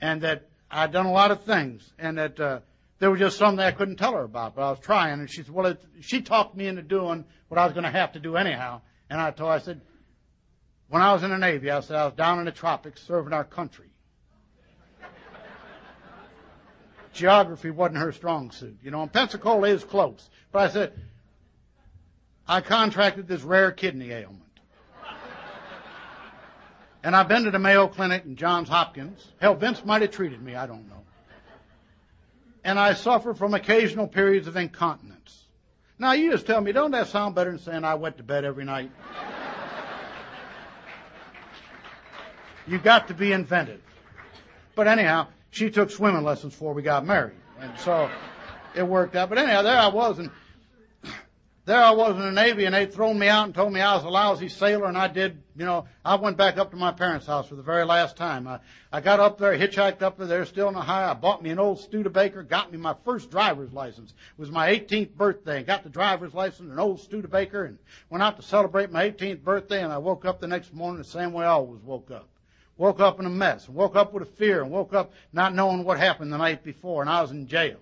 and that I'd done a lot of things and that, uh, there was just something I couldn't tell her about, but I was trying. And she said, well, it, she talked me into doing what I was going to have to do anyhow. And I told her, I said, when I was in the Navy, I said, I was down in the tropics serving our country. Geography wasn't her strong suit, you know, and Pensacola is close. But I said, I contracted this rare kidney ailment. And I've been to the Mayo Clinic and Johns Hopkins. Hell, Vince might have treated me, I don't know and I suffer from occasional periods of incontinence. Now you just tell me, don't that sound better than saying I went to bed every night? You got to be inventive. But anyhow, she took swimming lessons before we got married. And so it worked out. But anyhow, there I was and there I was in the Navy and they'd thrown me out and told me I was a lousy sailor and I did, you know, I went back up to my parents' house for the very last time. I, I got up there, hitchhiked up there, still in the high. I bought me an old Studebaker, got me my first driver's license. It was my 18th birthday. and Got the driver's license, an old Studebaker, and went out to celebrate my 18th birthday and I woke up the next morning the same way I always woke up. Woke up in a mess, and woke up with a fear, and woke up not knowing what happened the night before, and I was in jail.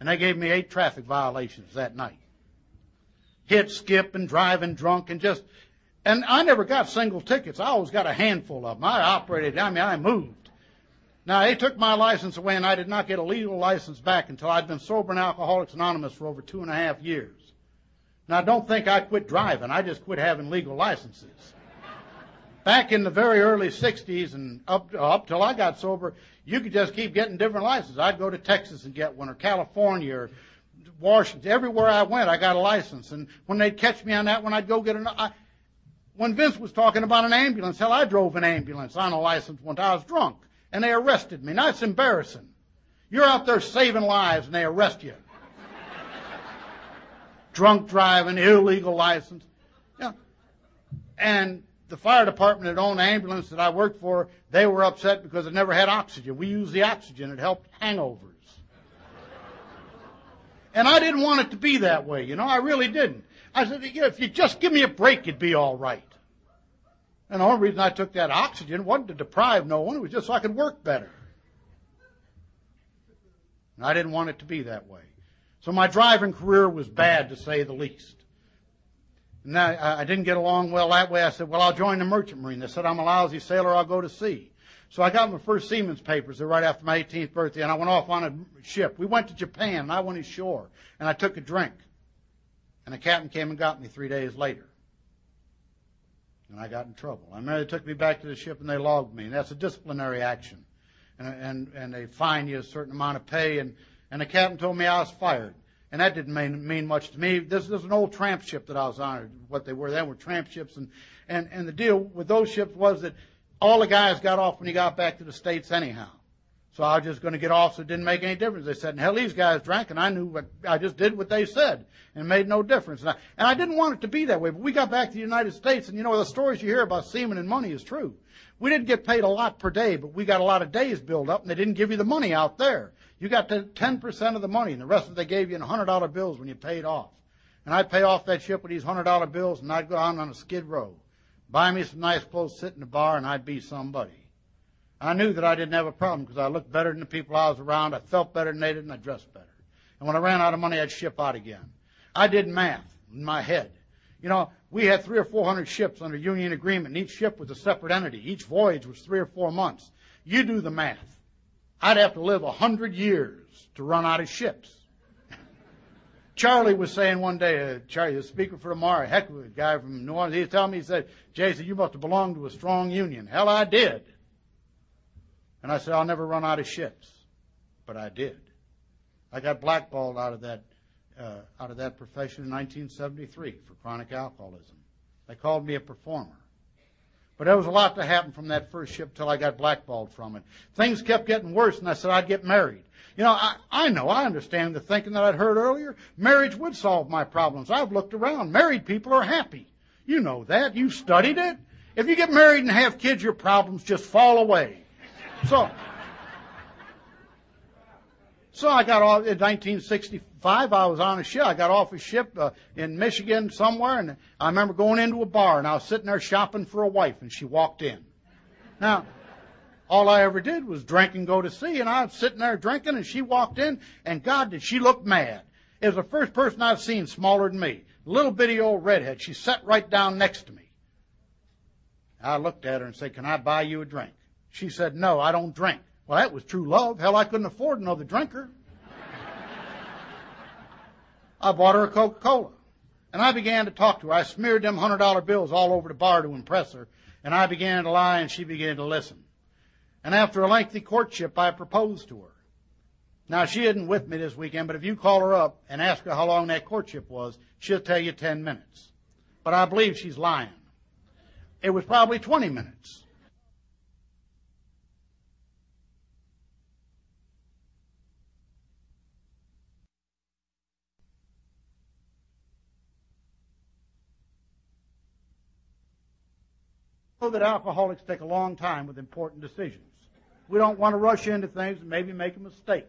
And they gave me eight traffic violations that night hit, skip, and driving drunk and just, and I never got single tickets. I always got a handful of them. I operated, I mean, I moved. Now, they took my license away and I did not get a legal license back until I'd been sober in Alcoholics Anonymous for over two and a half years. Now, don't think I quit driving. I just quit having legal licenses. Back in the very early 60s and up, up till I got sober, you could just keep getting different licenses. I'd go to Texas and get one or California or Washington. Everywhere I went, I got a license. And when they'd catch me on that one, I'd go get an. I, when Vince was talking about an ambulance, hell, I drove an ambulance on a license once. I was drunk, and they arrested me. Now it's embarrassing. You're out there saving lives, and they arrest you. drunk driving, illegal license. Yeah. And the fire department that owned ambulance that I worked for, they were upset because it never had oxygen. We used the oxygen. It helped hangovers. And I didn't want it to be that way, you know, I really didn't. I said, if you just give me a break, it'd be all right. And the only reason I took that oxygen wasn't to deprive no one, it was just so I could work better. And I didn't want it to be that way. So my driving career was bad, to say the least. And I, I didn't get along well that way. I said, well, I'll join the merchant marine. They said, I'm a lousy sailor, I'll go to sea. So I got my first seaman's papers right after my 18th birthday, and I went off on a ship. We went to Japan, and I went ashore, and I took a drink. And the captain came and got me three days later. And I got in trouble. I remember they took me back to the ship and they logged me, and that's a disciplinary action. And, and, and they fine you a certain amount of pay, and, and the captain told me I was fired. And that didn't mean, mean much to me. This, this is an old tramp ship that I was on, what they were. They were tramp ships, and, and, and the deal with those ships was that all the guys got off when he got back to the States anyhow. So I was just going to get off, so it didn't make any difference. They said, hell, these guys drank, and I knew what, I just did what they said, and made no difference. And I, and I didn't want it to be that way, but we got back to the United States, and you know, the stories you hear about seamen and money is true. We didn't get paid a lot per day, but we got a lot of days built up, and they didn't give you the money out there. You got 10% of the money, and the rest of it they gave you in $100 bills when you paid off. And I'd pay off that ship with these $100 bills, and I'd go out on a skid row, buy me some nice clothes, sit in the bar, and I'd be somebody. I knew that I didn't have a problem because I looked better than the people I was around. I felt better than they did, and I dressed better. And when I ran out of money, I'd ship out again. I did math in my head. You know, we had three or four hundred ships under union agreement, and each ship was a separate entity. Each voyage was three or four months. You do the math. I'd have to live a hundred years to run out of ships. Charlie was saying one day, uh, Charlie, the speaker for tomorrow, heck a guy from New Orleans, he was telling me, he said, Jason, you must have belonged to a strong union. Hell, I did. And I said, I'll never run out of ships. But I did. I got blackballed out of that, uh, out of that profession in 1973 for chronic alcoholism. They called me a performer. But there was a lot to happen from that first ship till I got blackballed from it. Things kept getting worse, and I said I'd get married. You know, I, I know, I understand the thinking that I'd heard earlier. Marriage would solve my problems. I've looked around. Married people are happy. You know that. You've studied it. If you get married and have kids, your problems just fall away. So, so I got off in 1965. I was on a ship. I got off a ship uh, in Michigan somewhere, and I remember going into a bar, and I was sitting there shopping for a wife, and she walked in. Now, all I ever did was drink and go to sea, and I was sitting there drinking, and she walked in, and God, did she look mad? It was the first person I've seen smaller than me. Little bitty old redhead. She sat right down next to me. I looked at her and said, Can I buy you a drink? She said, No, I don't drink. Well, that was true love. Hell, I couldn't afford another drinker. I bought her a Coca Cola. And I began to talk to her. I smeared them $100 bills all over the bar to impress her. And I began to lie, and she began to listen. And after a lengthy courtship, I proposed to her. Now, she isn't with me this weekend, but if you call her up and ask her how long that courtship was, she'll tell you 10 minutes. But I believe she's lying. It was probably 20 minutes. That alcoholics take a long time with important decisions. We don't want to rush into things and maybe make a mistake.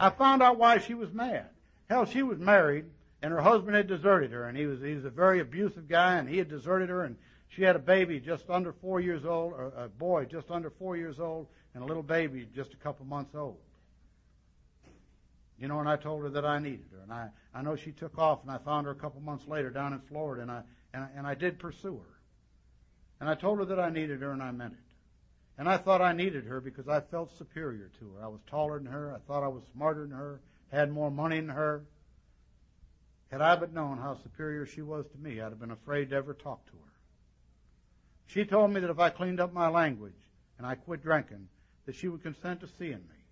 I found out why she was mad. Hell, she was married and her husband had deserted her and he was, he was a very abusive guy and he had deserted her and she had a baby just under four years old, or a boy just under four years old and a little baby just a couple months old. You know, and I told her that I needed her. And I, I know she took off, and I found her a couple months later down in Florida, and I, and I, and I did pursue her. And I told her that I needed her, and I meant it. And I thought I needed her because I felt superior to her. I was taller than her. I thought I was smarter than her, had more money than her. Had I but known how superior she was to me, I'd have been afraid to ever talk to her. She told me that if I cleaned up my language and I quit drinking, that she would consent to seeing me.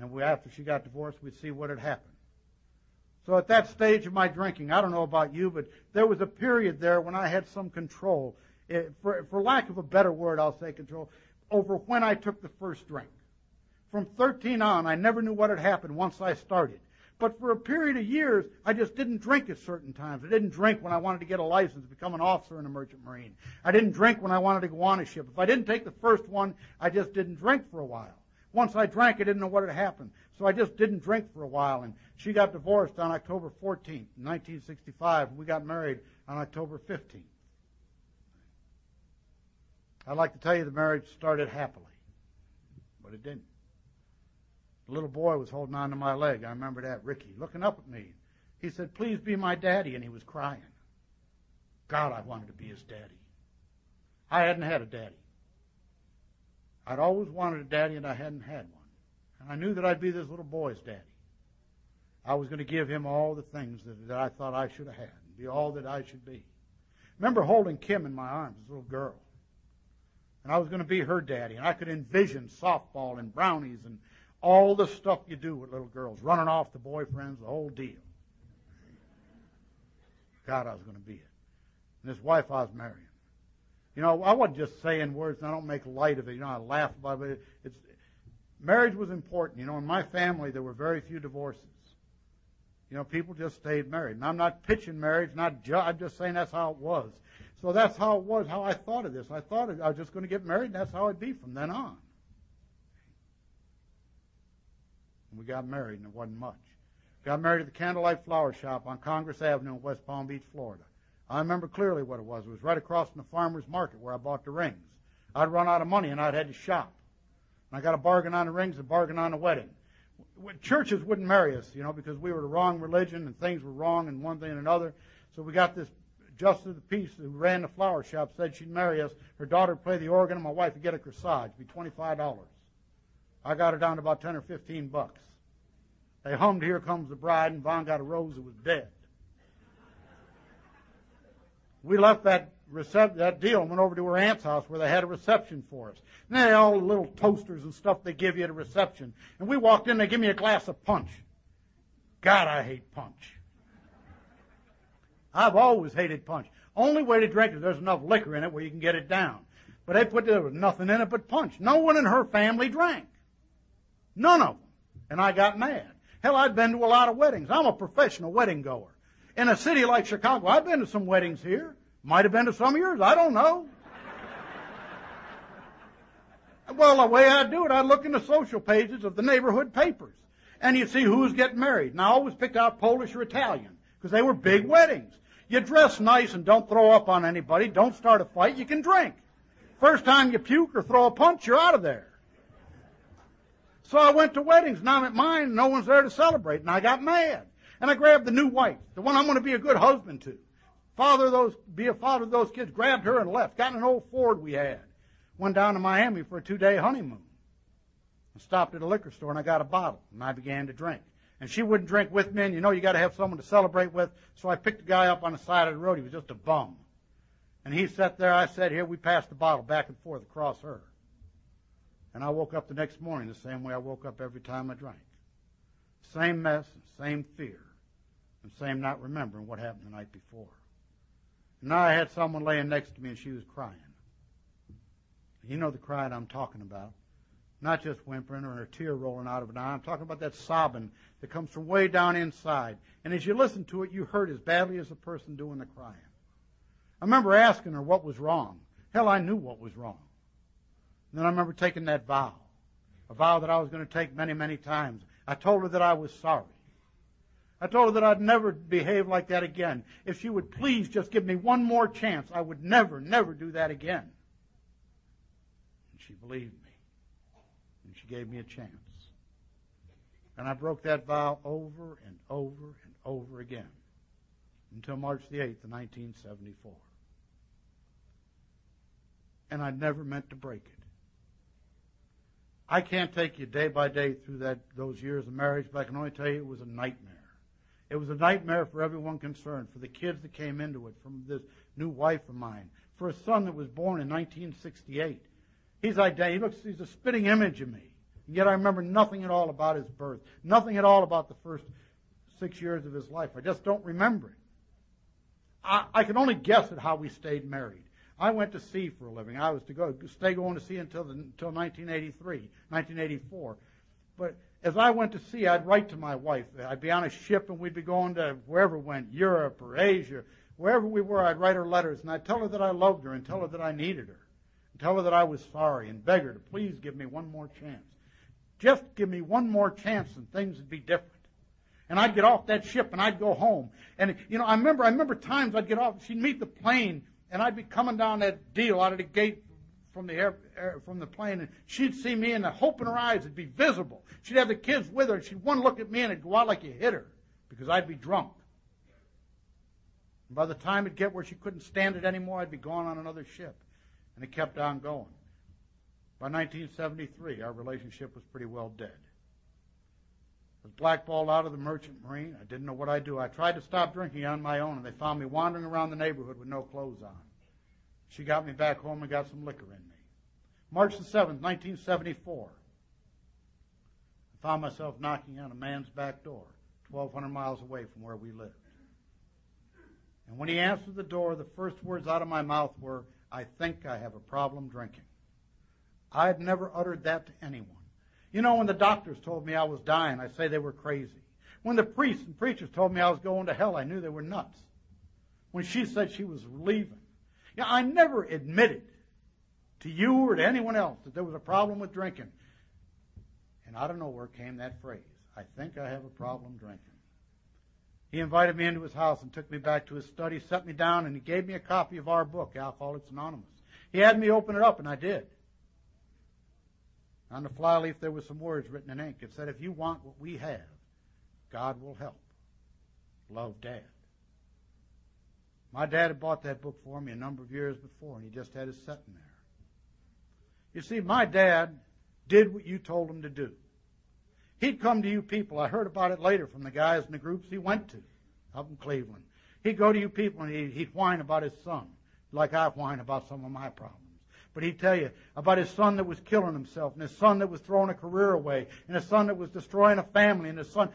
And we, after she got divorced, we'd see what had happened. So at that stage of my drinking, I don't know about you, but there was a period there when I had some control. It, for, for lack of a better word, I'll say control, over when I took the first drink. From 13 on, I never knew what had happened once I started. But for a period of years, I just didn't drink at certain times. I didn't drink when I wanted to get a license become an officer in a merchant marine. I didn't drink when I wanted to go on a ship. If I didn't take the first one, I just didn't drink for a while. Once I drank, I didn't know what had happened. So I just didn't drink for a while. And she got divorced on October 14th, 1965. We got married on October 15th. I'd like to tell you the marriage started happily, but it didn't. The little boy was holding on to my leg. I remember that, Ricky, looking up at me. He said, Please be my daddy, and he was crying. God, I wanted to be his daddy. I hadn't had a daddy. I'd always wanted a daddy, and I hadn't had one. And I knew that I'd be this little boy's daddy. I was going to give him all the things that, that I thought I should have had, and be all that I should be. Remember holding Kim in my arms, this little girl. And I was going to be her daddy, and I could envision softball and brownies and all the stuff you do with little girls, running off to boyfriends, the whole deal. God, I was going to be it. And this wife I was marrying. You know, I wasn't just saying words, and I don't make light of it. You know, I laugh about it. It's marriage was important. You know, in my family there were very few divorces. You know, people just stayed married. And I'm not pitching marriage, not ju- I'm just saying that's how it was. So that's how it was, how I thought of this. I thought I was just going to get married, and that's how it'd be from then on. And we got married, and it wasn't much. Got married at the Candlelight Flower Shop on Congress Avenue in West Palm Beach, Florida. I remember clearly what it was. It was right across from the farmer's market where I bought the rings. I'd run out of money, and I'd had to shop. And I got a bargain on the rings, a bargain on the wedding. Churches wouldn't marry us, you know, because we were the wrong religion and things were wrong and one thing and another. So we got this justice of the peace who ran the flower shop said she'd marry us. Her daughter would play the organ and my wife would get a corsage. It'd be $25. I got her down to about 10 or 15 bucks. They hummed Here Comes the Bride and Vaughn got a rose that was dead. We left that recep- that deal and went over to her aunt's house where they had a reception for us. And they had all the little toasters and stuff they give you at a reception. And we walked in, they give me a glass of punch. God, I hate punch. I've always hated punch. Only way to drink is there's enough liquor in it where you can get it down. But they put there was nothing in it but punch. No one in her family drank. None of them. And I got mad. Hell, I'd been to a lot of weddings. I'm a professional wedding goer. In a city like Chicago, I've been to some weddings here. Might have been to some of yours. I don't know. well, the way I do it, I look in the social pages of the neighborhood papers. And you see who's getting married. And I always picked out Polish or Italian because they were big weddings. You dress nice and don't throw up on anybody. Don't start a fight. You can drink. First time you puke or throw a punch, you're out of there. So I went to weddings and I'm at mine and no one's there to celebrate and I got mad. And I grabbed the new wife, the one I'm going to be a good husband to. Father those, be a father of those kids, grabbed her and left. Got an old Ford we had. Went down to Miami for a two day honeymoon. I stopped at a liquor store and I got a bottle and I began to drink. And she wouldn't drink with me and you know you gotta have someone to celebrate with. So I picked a guy up on the side of the road. He was just a bum. And he sat there, I sat here, we passed the bottle back and forth across her. And I woke up the next morning the same way I woke up every time I drank. Same mess, same fear, and same not remembering what happened the night before. And now I had someone laying next to me and she was crying. You know the crying I'm talking about. Not just whimpering or a tear rolling out of an eye. I'm talking about that sobbing that comes from way down inside. And as you listen to it, you hurt as badly as the person doing the crying. I remember asking her what was wrong. Hell, I knew what was wrong. And then I remember taking that vow, a vow that I was going to take many, many times. I told her that I was sorry. I told her that I'd never behave like that again. If she would please just give me one more chance, I would never, never do that again. And she believed me. She gave me a chance. And I broke that vow over and over and over again until March the 8th of 1974. And I never meant to break it. I can't take you day by day through that those years of marriage, but I can only tell you it was a nightmare. It was a nightmare for everyone concerned, for the kids that came into it, from this new wife of mine, for a son that was born in 1968. He's identical. He looks, he's a spitting image of me. And yet I remember nothing at all about his birth, nothing at all about the first six years of his life. I just don't remember it. I, I can only guess at how we stayed married. I went to sea for a living. I was to go stay going to sea until the, until 1983, 1984. But as I went to sea, I'd write to my wife. I'd be on a ship and we'd be going to wherever we went, Europe or Asia, wherever we were. I'd write her letters and I'd tell her that I loved her and tell her that I needed her, and tell her that I was sorry and beg her to please give me one more chance. Just give me one more chance and things would be different. And I'd get off that ship and I'd go home. And you know, I remember, I remember times I'd get off. She'd meet the plane and I'd be coming down that deal out of the gate from the air, air, from the plane, and she'd see me, and the hope in her eyes would be visible. She'd have the kids with her, and she'd one look at me, and it'd go out like you hit her, because I'd be drunk. And by the time it'd get where she couldn't stand it anymore, I'd be gone on another ship, and it kept on going. By 1973, our relationship was pretty well dead. I was blackballed out of the merchant marine. I didn't know what I'd do. I tried to stop drinking on my own, and they found me wandering around the neighborhood with no clothes on. She got me back home and got some liquor in me. March the 7th, 1974. I found myself knocking on a man's back door, 1,200 miles away from where we lived. And when he answered the door, the first words out of my mouth were, I think I have a problem drinking. I had never uttered that to anyone. You know, when the doctors told me I was dying, I say they were crazy. When the priests and preachers told me I was going to hell, I knew they were nuts. When she said she was leaving, yeah, I never admitted to you or to anyone else that there was a problem with drinking. And out of nowhere came that phrase, I think I have a problem drinking. He invited me into his house and took me back to his study, set me down, and he gave me a copy of our book, Alcoholics Anonymous. He had me open it up, and I did. On the flyleaf, there were some words written in ink. It said, If you want what we have, God will help. Love, Dad. My dad had bought that book for me a number of years before, and he just had it sitting there. You see, my dad did what you told him to do. He'd come to you people. I heard about it later from the guys in the groups he went to up in Cleveland. He'd go to you people and he'd, he'd whine about his son, like I whine about some of my problems. But he'd tell you about his son that was killing himself, and his son that was throwing a career away, and his son that was destroying a family, and his son.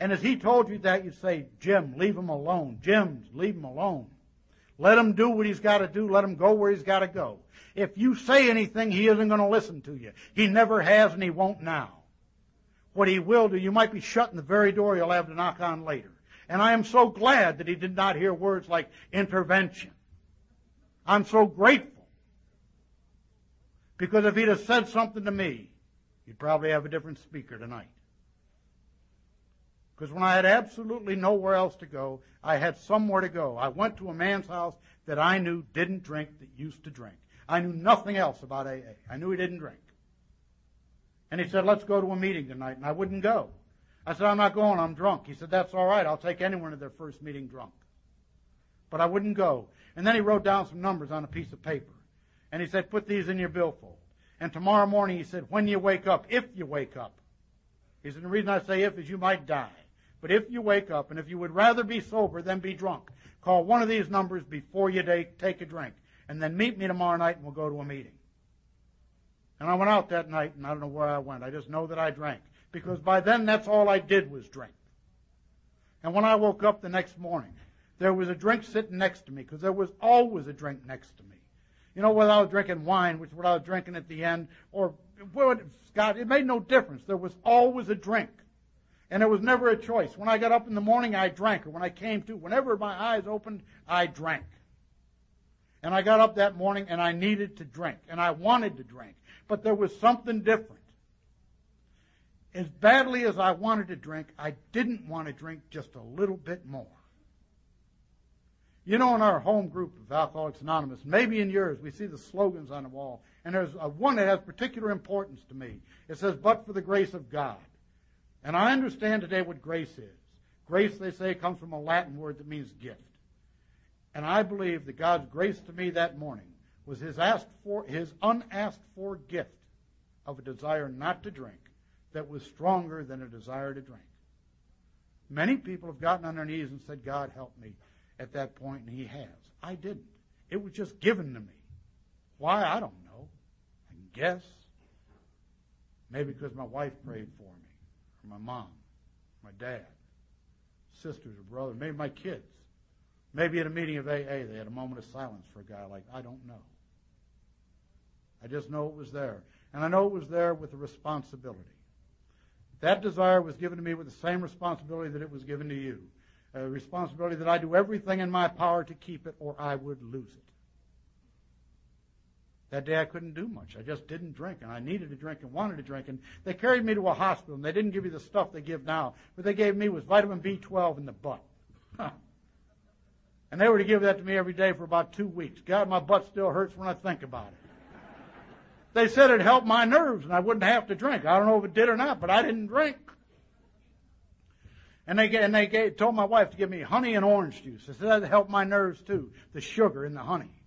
And as he told you that, you'd say, Jim, leave him alone. Jim, leave him alone. Let him do what he's got to do. Let him go where he's got to go. If you say anything, he isn't going to listen to you. He never has and he won't now. What he will do, you might be shutting the very door you'll have to knock on later. And I am so glad that he did not hear words like intervention. I'm so grateful. Because if he'd have said something to me, you'd probably have a different speaker tonight. Because when I had absolutely nowhere else to go, I had somewhere to go. I went to a man's house that I knew didn't drink that used to drink. I knew nothing else about AA. I knew he didn't drink. And he said, let's go to a meeting tonight. And I wouldn't go. I said, I'm not going. I'm drunk. He said, that's all right. I'll take anyone to their first meeting drunk. But I wouldn't go. And then he wrote down some numbers on a piece of paper. And he said, put these in your billfold. And tomorrow morning, he said, when you wake up, if you wake up, he said, the reason I say if is you might die. But if you wake up and if you would rather be sober than be drunk, call one of these numbers before you take a drink. And then meet me tomorrow night and we'll go to a meeting. And I went out that night and I don't know where I went. I just know that I drank. Because by then that's all I did was drink. And when I woke up the next morning, there was a drink sitting next to me because there was always a drink next to me. You know, whether I was drinking wine, which is what I was drinking at the end, or Scotch, it made no difference. There was always a drink. And it was never a choice. When I got up in the morning, I drank. Or when I came to, whenever my eyes opened, I drank. And I got up that morning and I needed to drink. And I wanted to drink. But there was something different. As badly as I wanted to drink, I didn't want to drink just a little bit more. You know, in our home group of Alcoholics Anonymous, maybe in yours, we see the slogans on the wall. And there's one that has particular importance to me. It says, but for the grace of God. And I understand today what grace is. Grace, they say, comes from a Latin word that means gift. And I believe that God's grace to me that morning was his asked for, his unasked for gift of a desire not to drink that was stronger than a desire to drink. Many people have gotten on their knees and said, God help me at that point, and he has. I didn't. It was just given to me. Why? I don't know. I can guess. Maybe because my wife prayed for me, or my mom, my dad, sisters or brothers, maybe my kids. Maybe at a meeting of AA they had a moment of silence for a guy like, I don't know. I just know it was there. And I know it was there with a responsibility. That desire was given to me with the same responsibility that it was given to you. A responsibility that I do everything in my power to keep it or I would lose it. That day I couldn't do much. I just didn't drink, and I needed to drink and wanted to drink. And they carried me to a hospital, and they didn't give you the stuff they give now. What they gave me was vitamin B12 in the butt. And they were to give that to me every day for about two weeks. God, my butt still hurts when I think about it. They said it helped my nerves and I wouldn't have to drink. I don't know if it did or not, but I didn't drink. And they, and they gave, told my wife to give me honey and orange juice. They said that helped my nerves too, the sugar in the honey.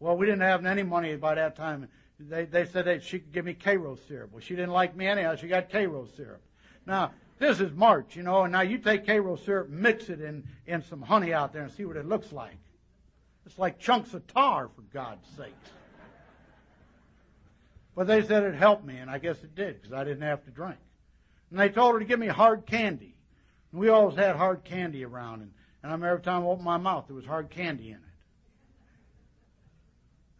Well, we didn't have any money by that time. They, they said that she could give me Karo syrup. Well, she didn't like me anyhow. She got Karo syrup. Now, this is March, you know, and now you take Karo syrup, mix it in, in some honey out there and see what it looks like. It's like chunks of tar, for God's sakes. But they said it helped me, and I guess it did, because I didn't have to drink. And they told her to give me hard candy. And we always had hard candy around, and, and I remember every time I opened my mouth, there was hard candy in it.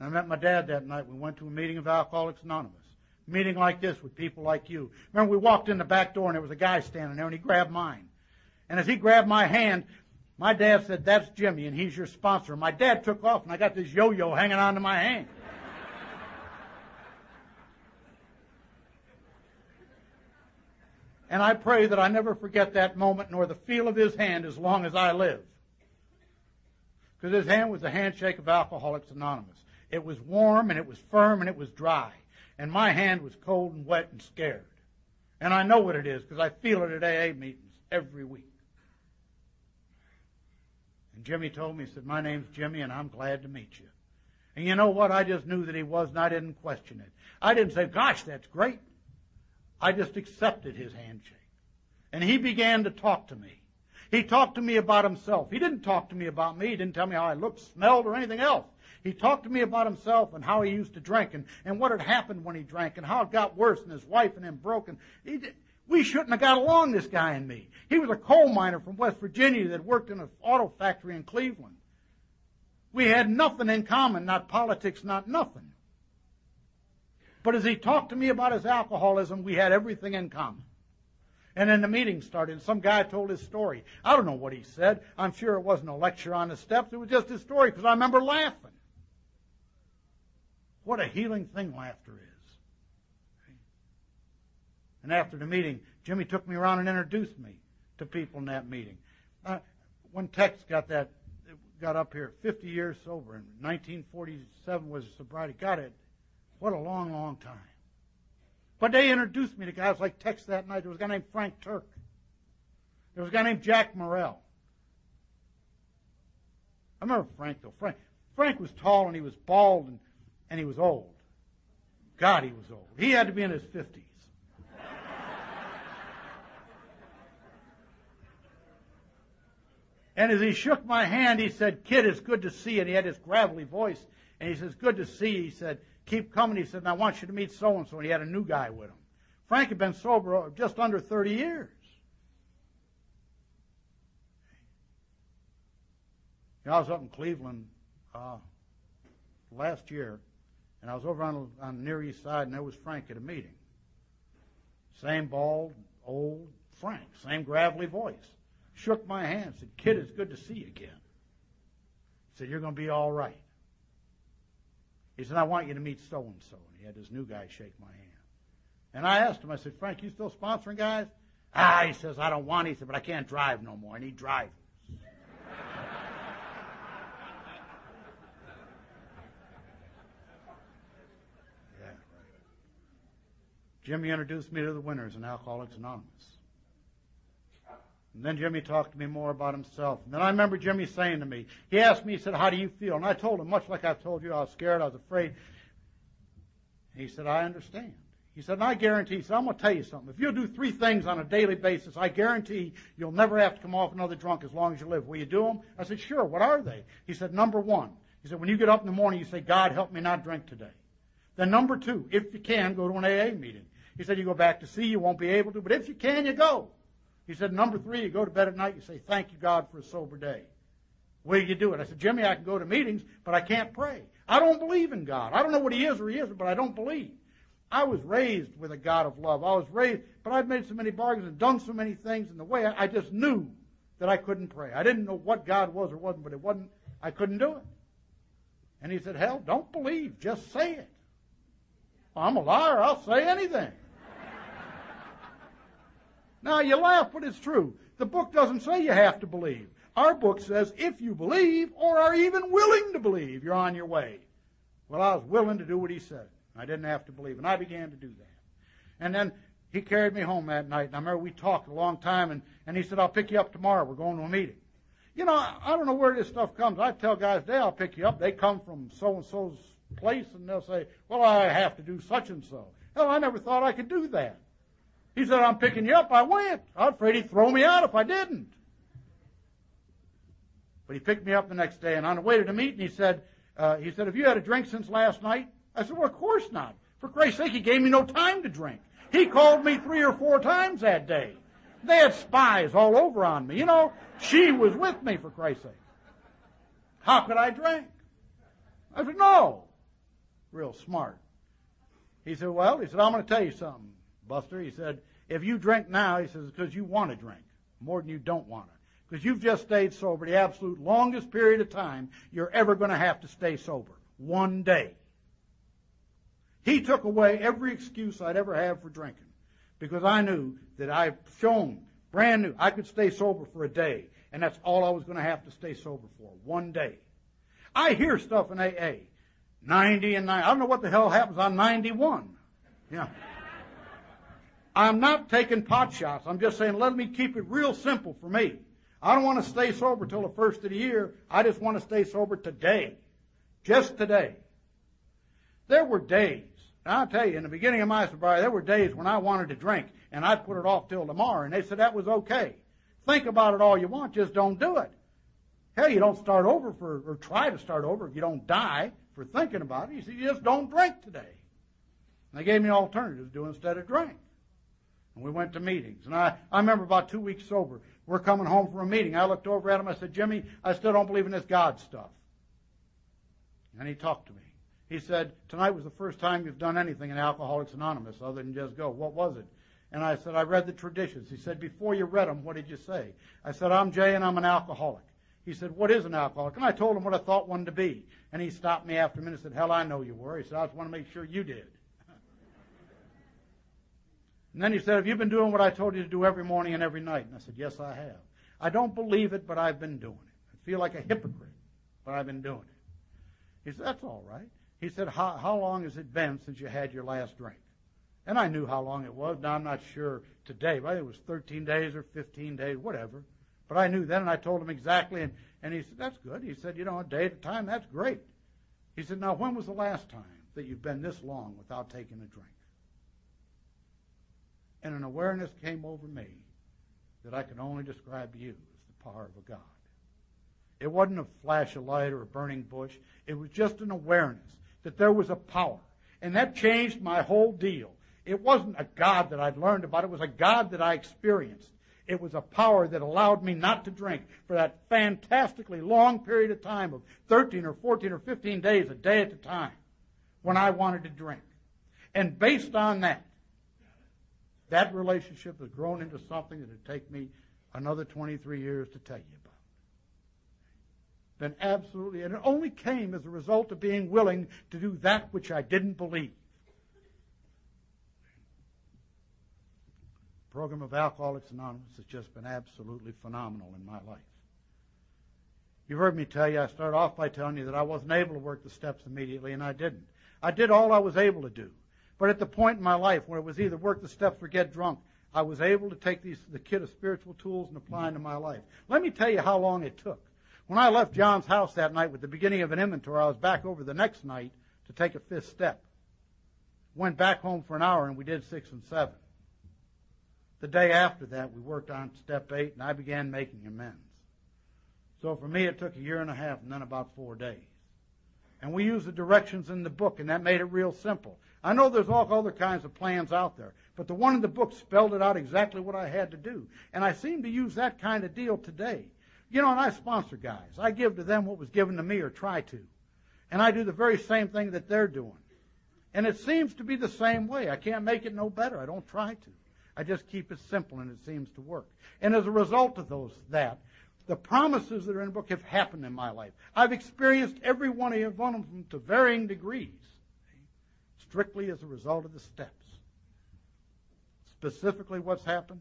And I met my dad that night. We went to a meeting of Alcoholics Anonymous meeting like this with people like you. Remember, we walked in the back door and there was a guy standing there and he grabbed mine. And as he grabbed my hand, my dad said, That's Jimmy and he's your sponsor. My dad took off and I got this yo yo hanging onto my hand. and I pray that I never forget that moment nor the feel of his hand as long as I live. Because his hand was the handshake of Alcoholics Anonymous. It was warm and it was firm and it was dry and my hand was cold and wet and scared. And I know what it is because I feel it at AA meetings every week. And Jimmy told me, he said, My name's Jimmy and I'm glad to meet you. And you know what? I just knew that he was and I didn't question it. I didn't say, Gosh, that's great. I just accepted his handshake. And he began to talk to me. He talked to me about himself. He didn't talk to me about me. He didn't tell me how I looked, smelled, or anything else. He talked to me about himself and how he used to drink and, and what had happened when he drank and how it got worse and his wife and him broken. He, we shouldn't have got along, this guy and me. He was a coal miner from West Virginia that worked in an auto factory in Cleveland. We had nothing in common, not politics, not nothing. But as he talked to me about his alcoholism, we had everything in common. And then the meeting started, and some guy told his story. I don't know what he said. I'm sure it wasn't a lecture on the steps. It was just his story because I remember laughing. What a healing thing laughter is. And after the meeting, Jimmy took me around and introduced me to people in that meeting. Uh, when Tex got that, got up here, 50 years sober, and 1947 was sobriety. Got it. What a long, long time. But they introduced me to guys like Tex that night. There was a guy named Frank Turk. There was a guy named Jack Morrell. I remember Frank though. Frank Frank was tall and he was bald and and he was old. God, he was old. He had to be in his 50s. And as he shook my hand, he said, Kid, it's good to see you. And he had this gravelly voice. And he says, Good to see you. He said, Keep coming. He said, and I want you to meet so and so. And he had a new guy with him. Frank had been sober just under 30 years. You know, I was up in Cleveland uh, last year, and I was over on, on the Near East Side, and there was Frank at a meeting. Same bald, old Frank, same gravelly voice. Shook my hand, said, Kid, it's good to see you again. Said, You're going to be all right. He said, I want you to meet so and so. And he had this new guy shake my hand. And I asked him, I said, Frank, you still sponsoring guys? Ah, he says, I don't want. He said, but I can't drive no more. I need drivers. yeah, right. Jimmy introduced me to the winners in Alcoholics Anonymous. And then Jimmy talked to me more about himself. And then I remember Jimmy saying to me, he asked me, he said, how do you feel? And I told him, much like I've told you, I was scared, I was afraid. He said, I understand. He said, and I guarantee, he said, I'm going to tell you something. If you'll do three things on a daily basis, I guarantee you'll never have to come off another drunk as long as you live. Will you do them? I said, sure. What are they? He said, number one. He said, when you get up in the morning, you say, God, help me not drink today. Then number two, if you can, go to an AA meeting. He said, you go back to see, you won't be able to, but if you can, you go. He said, number three, you go to bed at night, you say, thank you, God, for a sober day. Will you do it? I said, Jimmy, I can go to meetings, but I can't pray. I don't believe in God. I don't know what he is or he isn't, but I don't believe. I was raised with a God of love. I was raised, but I've made so many bargains and done so many things in the way I, just knew that I couldn't pray. I didn't know what God was or wasn't, but it wasn't, I couldn't do it. And he said, hell, don't believe, just say it. I'm a liar, I'll say anything. Now you laugh, but it's true. The book doesn't say you have to believe. Our book says if you believe or are even willing to believe, you're on your way. Well, I was willing to do what he said. I didn't have to believe, and I began to do that. And then he carried me home that night, and I remember we talked a long time, and, and he said, I'll pick you up tomorrow. We're going to a meeting. You know, I, I don't know where this stuff comes. I tell guys, today I'll pick you up. They come from so-and-so's place, and they'll say, well, I have to do such and so. Hell, I never thought I could do that. He said, I'm picking you up. I went. I was afraid he'd throw me out if I didn't. But he picked me up the next day, and on the way to the meeting, he said, uh, he said, have you had a drink since last night? I said, well, of course not. For Christ's sake, he gave me no time to drink. He called me three or four times that day. They had spies all over on me. You know, she was with me, for Christ's sake. How could I drink? I said, no. Real smart. He said, well, he said, I'm going to tell you something. Buster. He said, if you drink now, he says, because you want to drink more than you don't want to. Because you've just stayed sober the absolute longest period of time you're ever going to have to stay sober. One day. He took away every excuse I'd ever have for drinking. Because I knew that I've shown, brand new, I could stay sober for a day. And that's all I was going to have to stay sober for. One day. I hear stuff in AA. 90 and 90. I don't know what the hell happens on 91. Yeah. I'm not taking pot shots. I'm just saying let me keep it real simple for me. I don't want to stay sober till the first of the year. I just want to stay sober today. Just today. There were days, I'll tell you, in the beginning of my sobriety, there were days when I wanted to drink and I'd put it off till tomorrow and they said that was okay. Think about it all you want, just don't do it. Hell, you don't start over for, or try to start over if you don't die for thinking about it. You see, you just don't drink today. And they gave me alternatives to do instead of drink. And we went to meetings. And I, I remember about two weeks sober. We're coming home from a meeting. I looked over at him. I said, Jimmy, I still don't believe in this God stuff. And he talked to me. He said, Tonight was the first time you've done anything in Alcoholics Anonymous other than just go. What was it? And I said, I read the traditions. He said, Before you read them, what did you say? I said, I'm Jay and I'm an alcoholic. He said, What is an alcoholic? And I told him what I thought one to be. And he stopped me after a minute and said, Hell, I know you were. He said, I just want to make sure you did. And then he said, Have you been doing what I told you to do every morning and every night? And I said, Yes, I have. I don't believe it, but I've been doing it. I feel like a hypocrite, but I've been doing it. He said, That's all right. He said, How, how long has it been since you had your last drink? And I knew how long it was. Now, I'm not sure today, but it was 13 days or 15 days, whatever. But I knew then, and I told him exactly. And, and he said, That's good. He said, You know, a day at a time, that's great. He said, Now, when was the last time that you've been this long without taking a drink? And an awareness came over me that I can only describe to you as the power of a God. It wasn't a flash of light or a burning bush. It was just an awareness that there was a power. And that changed my whole deal. It wasn't a God that I'd learned about. It was a God that I experienced. It was a power that allowed me not to drink for that fantastically long period of time of 13 or 14 or 15 days, a day at a time, when I wanted to drink. And based on that, that relationship has grown into something that would take me another 23 years to tell you about. been absolutely, and it only came as a result of being willing to do that which I didn't believe. The program of Alcoholics Anonymous has just been absolutely phenomenal in my life. You've heard me tell you, I started off by telling you that I wasn't able to work the steps immediately, and I didn't. I did all I was able to do. But at the point in my life where it was either work the steps or get drunk, I was able to take these, the kit of spiritual tools and apply them to my life. Let me tell you how long it took. When I left John's house that night with the beginning of an inventory, I was back over the next night to take a fifth step. Went back home for an hour and we did six and seven. The day after that, we worked on step eight and I began making amends. So for me, it took a year and a half and then about four days. And we used the directions in the book and that made it real simple. I know there's all other kinds of plans out there, but the one in the book spelled it out exactly what I had to do. And I seem to use that kind of deal today. You know, and I sponsor guys. I give to them what was given to me or try to. And I do the very same thing that they're doing. And it seems to be the same way. I can't make it no better. I don't try to. I just keep it simple and it seems to work. And as a result of those, that, the promises that are in the book have happened in my life. I've experienced every one of them to varying degrees, strictly as a result of the steps. Specifically what's happened,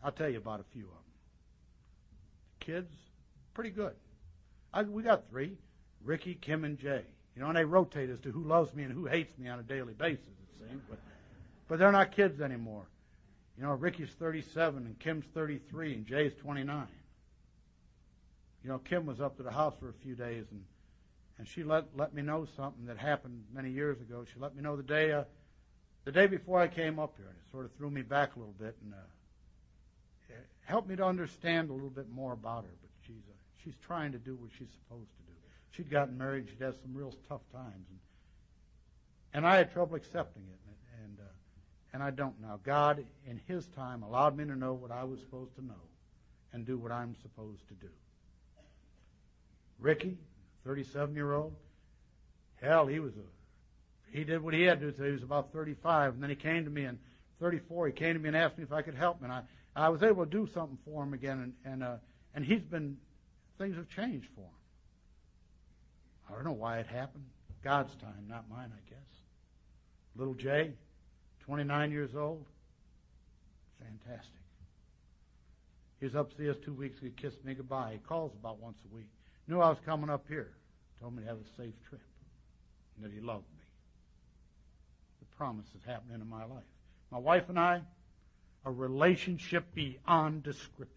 I'll tell you about a few of them kids, pretty good. I, we got three, Ricky, Kim, and Jay. You know, and they rotate as to who loves me and who hates me on a daily basis, it seems. But, but they're not kids anymore. You know, Ricky's 37 and Kim's 33 and Jay's 29. You know, Kim was up to the house for a few days and and she let let me know something that happened many years ago. She let me know the day uh, the day before I came up here, and it sort of threw me back a little bit. And uh, help me to understand a little bit more about her. But she's uh, she's trying to do what she's supposed to do. She'd gotten married. She'd had some real tough times, and and I had trouble accepting it, and and, uh, and I don't now. God, in His time, allowed me to know what I was supposed to know, and do what I'm supposed to do. Ricky, 37 year old, hell, he was a he did what he had to do until he was about 35, and then he came to me and 34. He came to me and asked me if I could help him, and I I was able to do something for him again, and and uh, and he's been things have changed for him. I don't know why it happened. God's time, not mine, I guess. Little Jay, 29 years old, fantastic. He was upstairs two weeks ago. He kissed me goodbye. He calls about once a week. Knew I was coming up here. Told me to have a safe trip. And that he loved me. The promise is happening in my life. My wife and I, a relationship beyond description.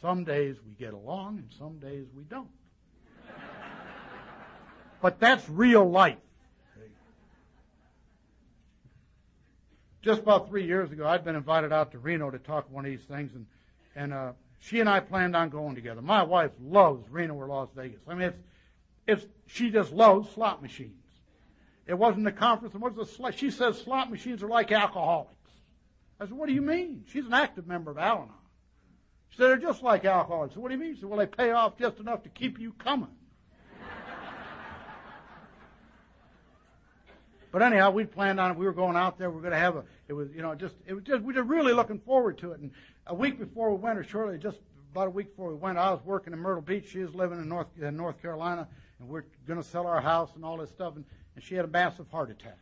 Some days we get along and some days we don't. but that's real life. Just about three years ago, I'd been invited out to Reno to talk one of these things, and and uh, she and I planned on going together. My wife loves Reno or Las Vegas. I mean, it's it's she just loves slot machines. It wasn't a conference. It was a. She says slot machines are like alcoholics. I said, what do you mean? She's an active member of Al-Anon. She said, they're just like alcoholics. I said, what do you mean? She said, well, they pay off just enough to keep you coming. but anyhow, we planned on it. We were going out there. We were going to have a, it was, you know, just, it was just, we were really looking forward to it. And a week before we went, or shortly, just about a week before we went, I was working in Myrtle Beach. She was living in North, in North Carolina, and we're going to sell our house and all this stuff. And, and she had a massive heart attack.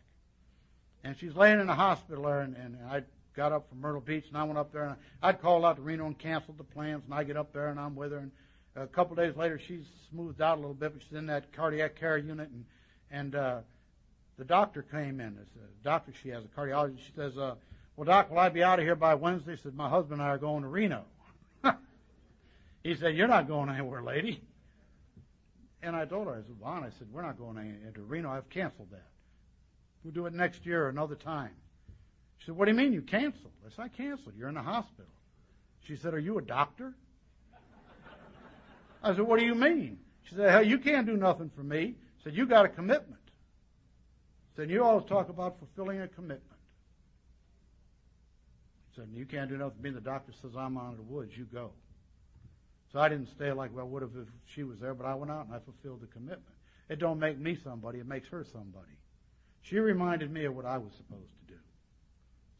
And she's laying in a hospital there, and, and I got up from Myrtle Beach, and I went up there, and I'd called out to Reno and canceled the plans, and I get up there, and I'm with her, and a couple days later, she's smoothed out a little bit, but she's in that cardiac care unit, and and uh, the doctor came in. The doctor, she has a cardiologist. She says, uh, "Well, doc, will I be out of here by Wednesday?" Said, "My husband and I are going to Reno." he said, "You're not going anywhere, lady." And I told her, I said, "Vaughn," I said, "We're not going to Reno. I've canceled that. We'll do it next year or another time." She said, What do you mean you canceled? I said, I canceled. You're in the hospital. She said, Are you a doctor? I said, What do you mean? She said, Hell, you can't do nothing for me. I said, You got a commitment. I said, You always talk about fulfilling a commitment. I said, You can't do nothing me. The doctor says I'm out of the woods. You go. So I didn't stay like, well, would have if she was there? But I went out and I fulfilled the commitment. It don't make me somebody. It makes her somebody. She reminded me of what I was supposed to do.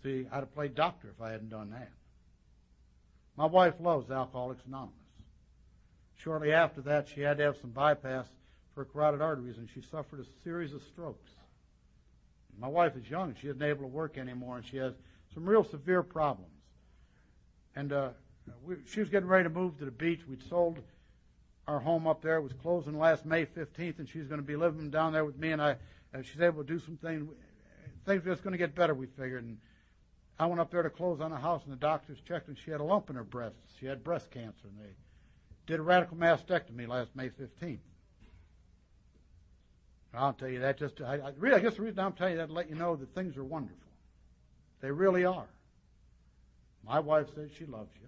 See, I'd have played doctor if I hadn't done that. My wife loves Alcoholics Anonymous. Shortly after that, she had to have some bypass for carotid arteries, and she suffered a series of strokes. My wife is young; she isn't able to work anymore, and she has some real severe problems. And uh, we, she was getting ready to move to the beach. We'd sold our home up there. It was closing last May 15th, and she's going to be living down there with me. And I, uh, she's able to do some things. Things are just going to get better, we figured. And I went up there to close on a house, and the doctors checked, and she had a lump in her breast. She had breast cancer, and they did a radical mastectomy last May 15th. I'll tell you that just, I, I, really, I guess the reason I'm telling you that to let you know that things are wonderful. They really are. My wife says she loves you,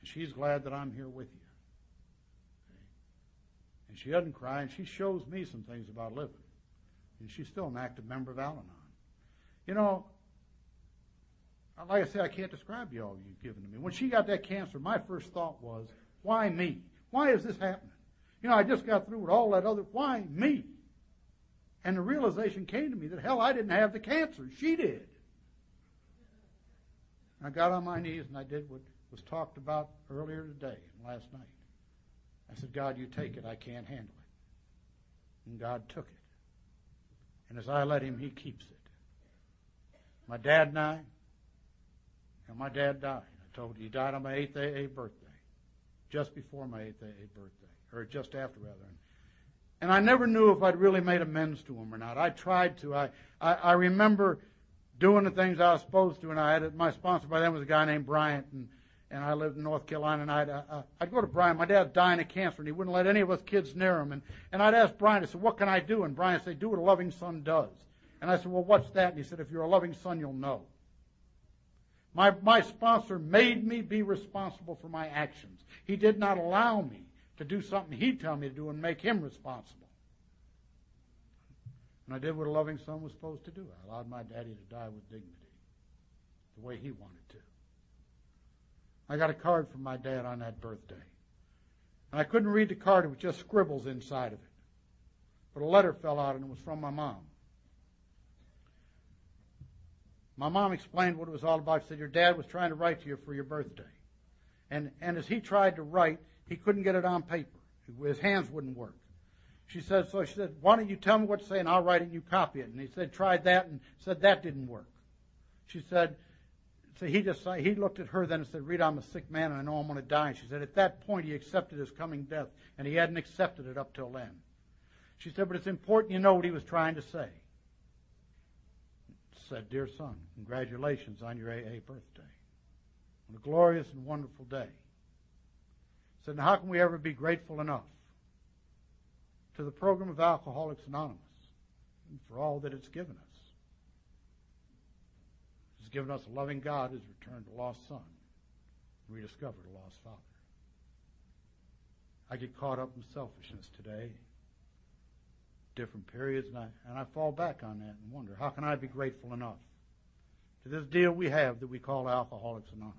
and she's glad that I'm here with you. And she doesn't cry, and she shows me some things about living. And she's still an active member of Al Anon. You know, like I said, I can't describe you all you've given to me. When she got that cancer, my first thought was, why me? Why is this happening? You know, I just got through with all that other, why me? And the realization came to me that, hell, I didn't have the cancer. She did. I got on my knees and I did what was talked about earlier today and last night. I said, God, you take it. I can't handle it. And God took it. And as I let him, he keeps it. My dad and I, and my dad died. I told you, he died on my 8th AA birthday. Just before my 8th AA birthday. Or just after, rather. And I never knew if I'd really made amends to him or not. I tried to. I, I, I remember doing the things I was supposed to, and I had my sponsor by then was a guy named Brian, and and I lived in North Carolina, and I'd, uh, I'd go to Brian. My dad's dying of cancer, and he wouldn't let any of us kids near him. And, and I'd ask Brian, I said, what can I do? And Brian said, do what a loving son does. And I said, well, what's that? And he said, if you're a loving son, you'll know. My, my sponsor made me be responsible for my actions. He did not allow me to do something he'd tell me to do and make him responsible. And I did what a loving son was supposed to do. I allowed my daddy to die with dignity, the way he wanted to. I got a card from my dad on that birthday. And I couldn't read the card, it was just scribbles inside of it. But a letter fell out and it was from my mom. My mom explained what it was all about. She said, Your dad was trying to write to you for your birthday. And, and as he tried to write, he couldn't get it on paper. His hands wouldn't work. She said, so she said, why don't you tell me what to say and I'll write it and you copy it. And he said, tried that and said that didn't work. She said, so he just he looked at her then and said, Rita, I'm a sick man and I know I'm going to die. She said, at that point he accepted his coming death, and he hadn't accepted it up till then. She said, but it's important you know what he was trying to say. Said, dear son, congratulations on your AA birthday. On a glorious and wonderful day. Said, now how can we ever be grateful enough to the program of Alcoholics Anonymous and for all that it's given us? It's given us a loving God who's returned a lost son, rediscovered a lost father. I get caught up in selfishness today, different periods, and I, and I fall back on that and wonder, how can I be grateful enough to this deal we have that we call Alcoholics Anonymous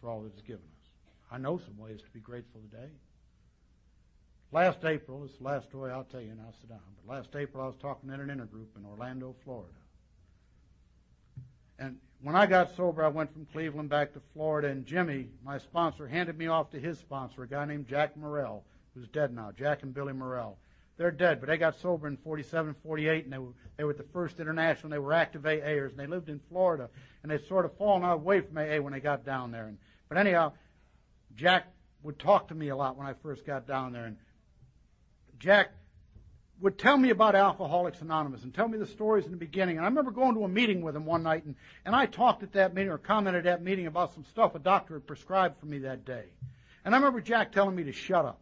for all that it's given us? I know some ways to be grateful today. Last April, is the last story I'll tell you, and I'll sit down. But last April, I was talking in an intergroup in Orlando, Florida. And when I got sober, I went from Cleveland back to Florida, and Jimmy, my sponsor, handed me off to his sponsor, a guy named Jack Morrell, who's dead now, Jack and Billy Morrell. They're dead, but they got sober in 47, 48, and they were, they were the first international. and They were active AAers, and they lived in Florida, and they'd sort of fallen away from AA when they got down there. And, but anyhow, Jack would talk to me a lot when I first got down there, and Jack would tell me about Alcoholics Anonymous and tell me the stories in the beginning. And I remember going to a meeting with him one night, and, and I talked at that meeting or commented at that meeting about some stuff a doctor had prescribed for me that day. And I remember Jack telling me to shut up.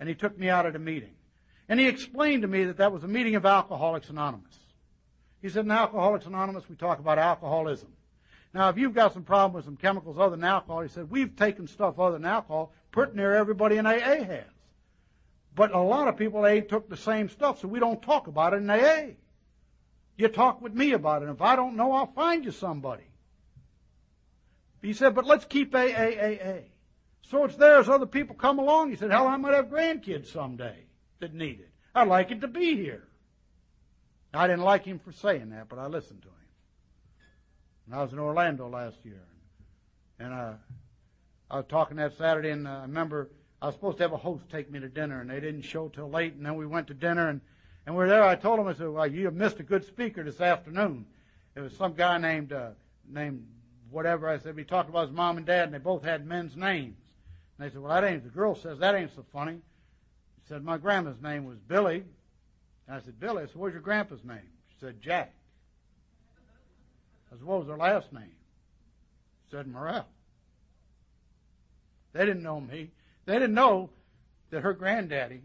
And he took me out of the meeting. And he explained to me that that was a meeting of Alcoholics Anonymous. He said, in Alcoholics Anonymous, we talk about alcoholism. Now, if you've got some problem with some chemicals other than alcohol, he said, we've taken stuff other than alcohol, put near everybody in AA has. But a lot of people A took the same stuff, so we don't talk about it in AA. You talk with me about it. and If I don't know, I'll find you somebody. He said, but let's keep AAAA. So it's there as other people come along. He said, hell, I might have grandkids someday that need it. I'd like it to be here. I didn't like him for saying that, but I listened to him. And I was in Orlando last year. And I, I was talking that Saturday, and I remember I was supposed to have a host take me to dinner, and they didn't show till late. And then we went to dinner, and and we're there. I told them, I said, "Well, you missed a good speaker this afternoon." It was some guy named uh, named whatever. I said we talked about his mom and dad, and they both had men's names. And they said, "Well, that ain't." The girl says that ain't so funny. She said, "My grandma's name was Billy." And I said, "Billy." I said, "What's your grandpa's name?" She said, "Jack." I said, "What was her last name?" She said, "Morrell." They didn't know me. They didn't know that her granddaddy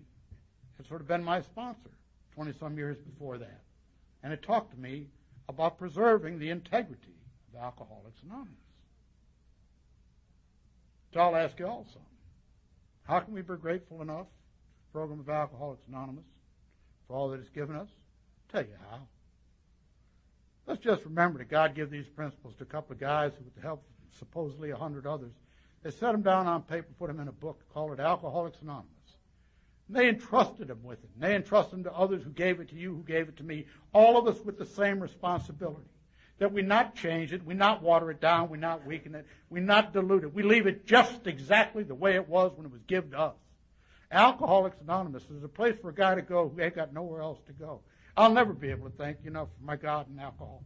had sort of been my sponsor 20 some years before that. And it talked to me about preserving the integrity of Alcoholics Anonymous. So I'll ask you also how can we be grateful enough program of Alcoholics Anonymous for all that it's given us? I'll tell you how. Let's just remember that God gave these principles to a couple of guys who, with the help of supposedly a hundred others, they set them down on paper, put them in a book, called it Alcoholics Anonymous. And they entrusted them with it. And they entrusted them to others who gave it to you, who gave it to me. All of us with the same responsibility. That we not change it, we not water it down, we not weaken it, we not dilute it. We leave it just exactly the way it was when it was given to us. Alcoholics Anonymous is a place for a guy to go who ain't got nowhere else to go. I'll never be able to thank you enough for my God and alcohol.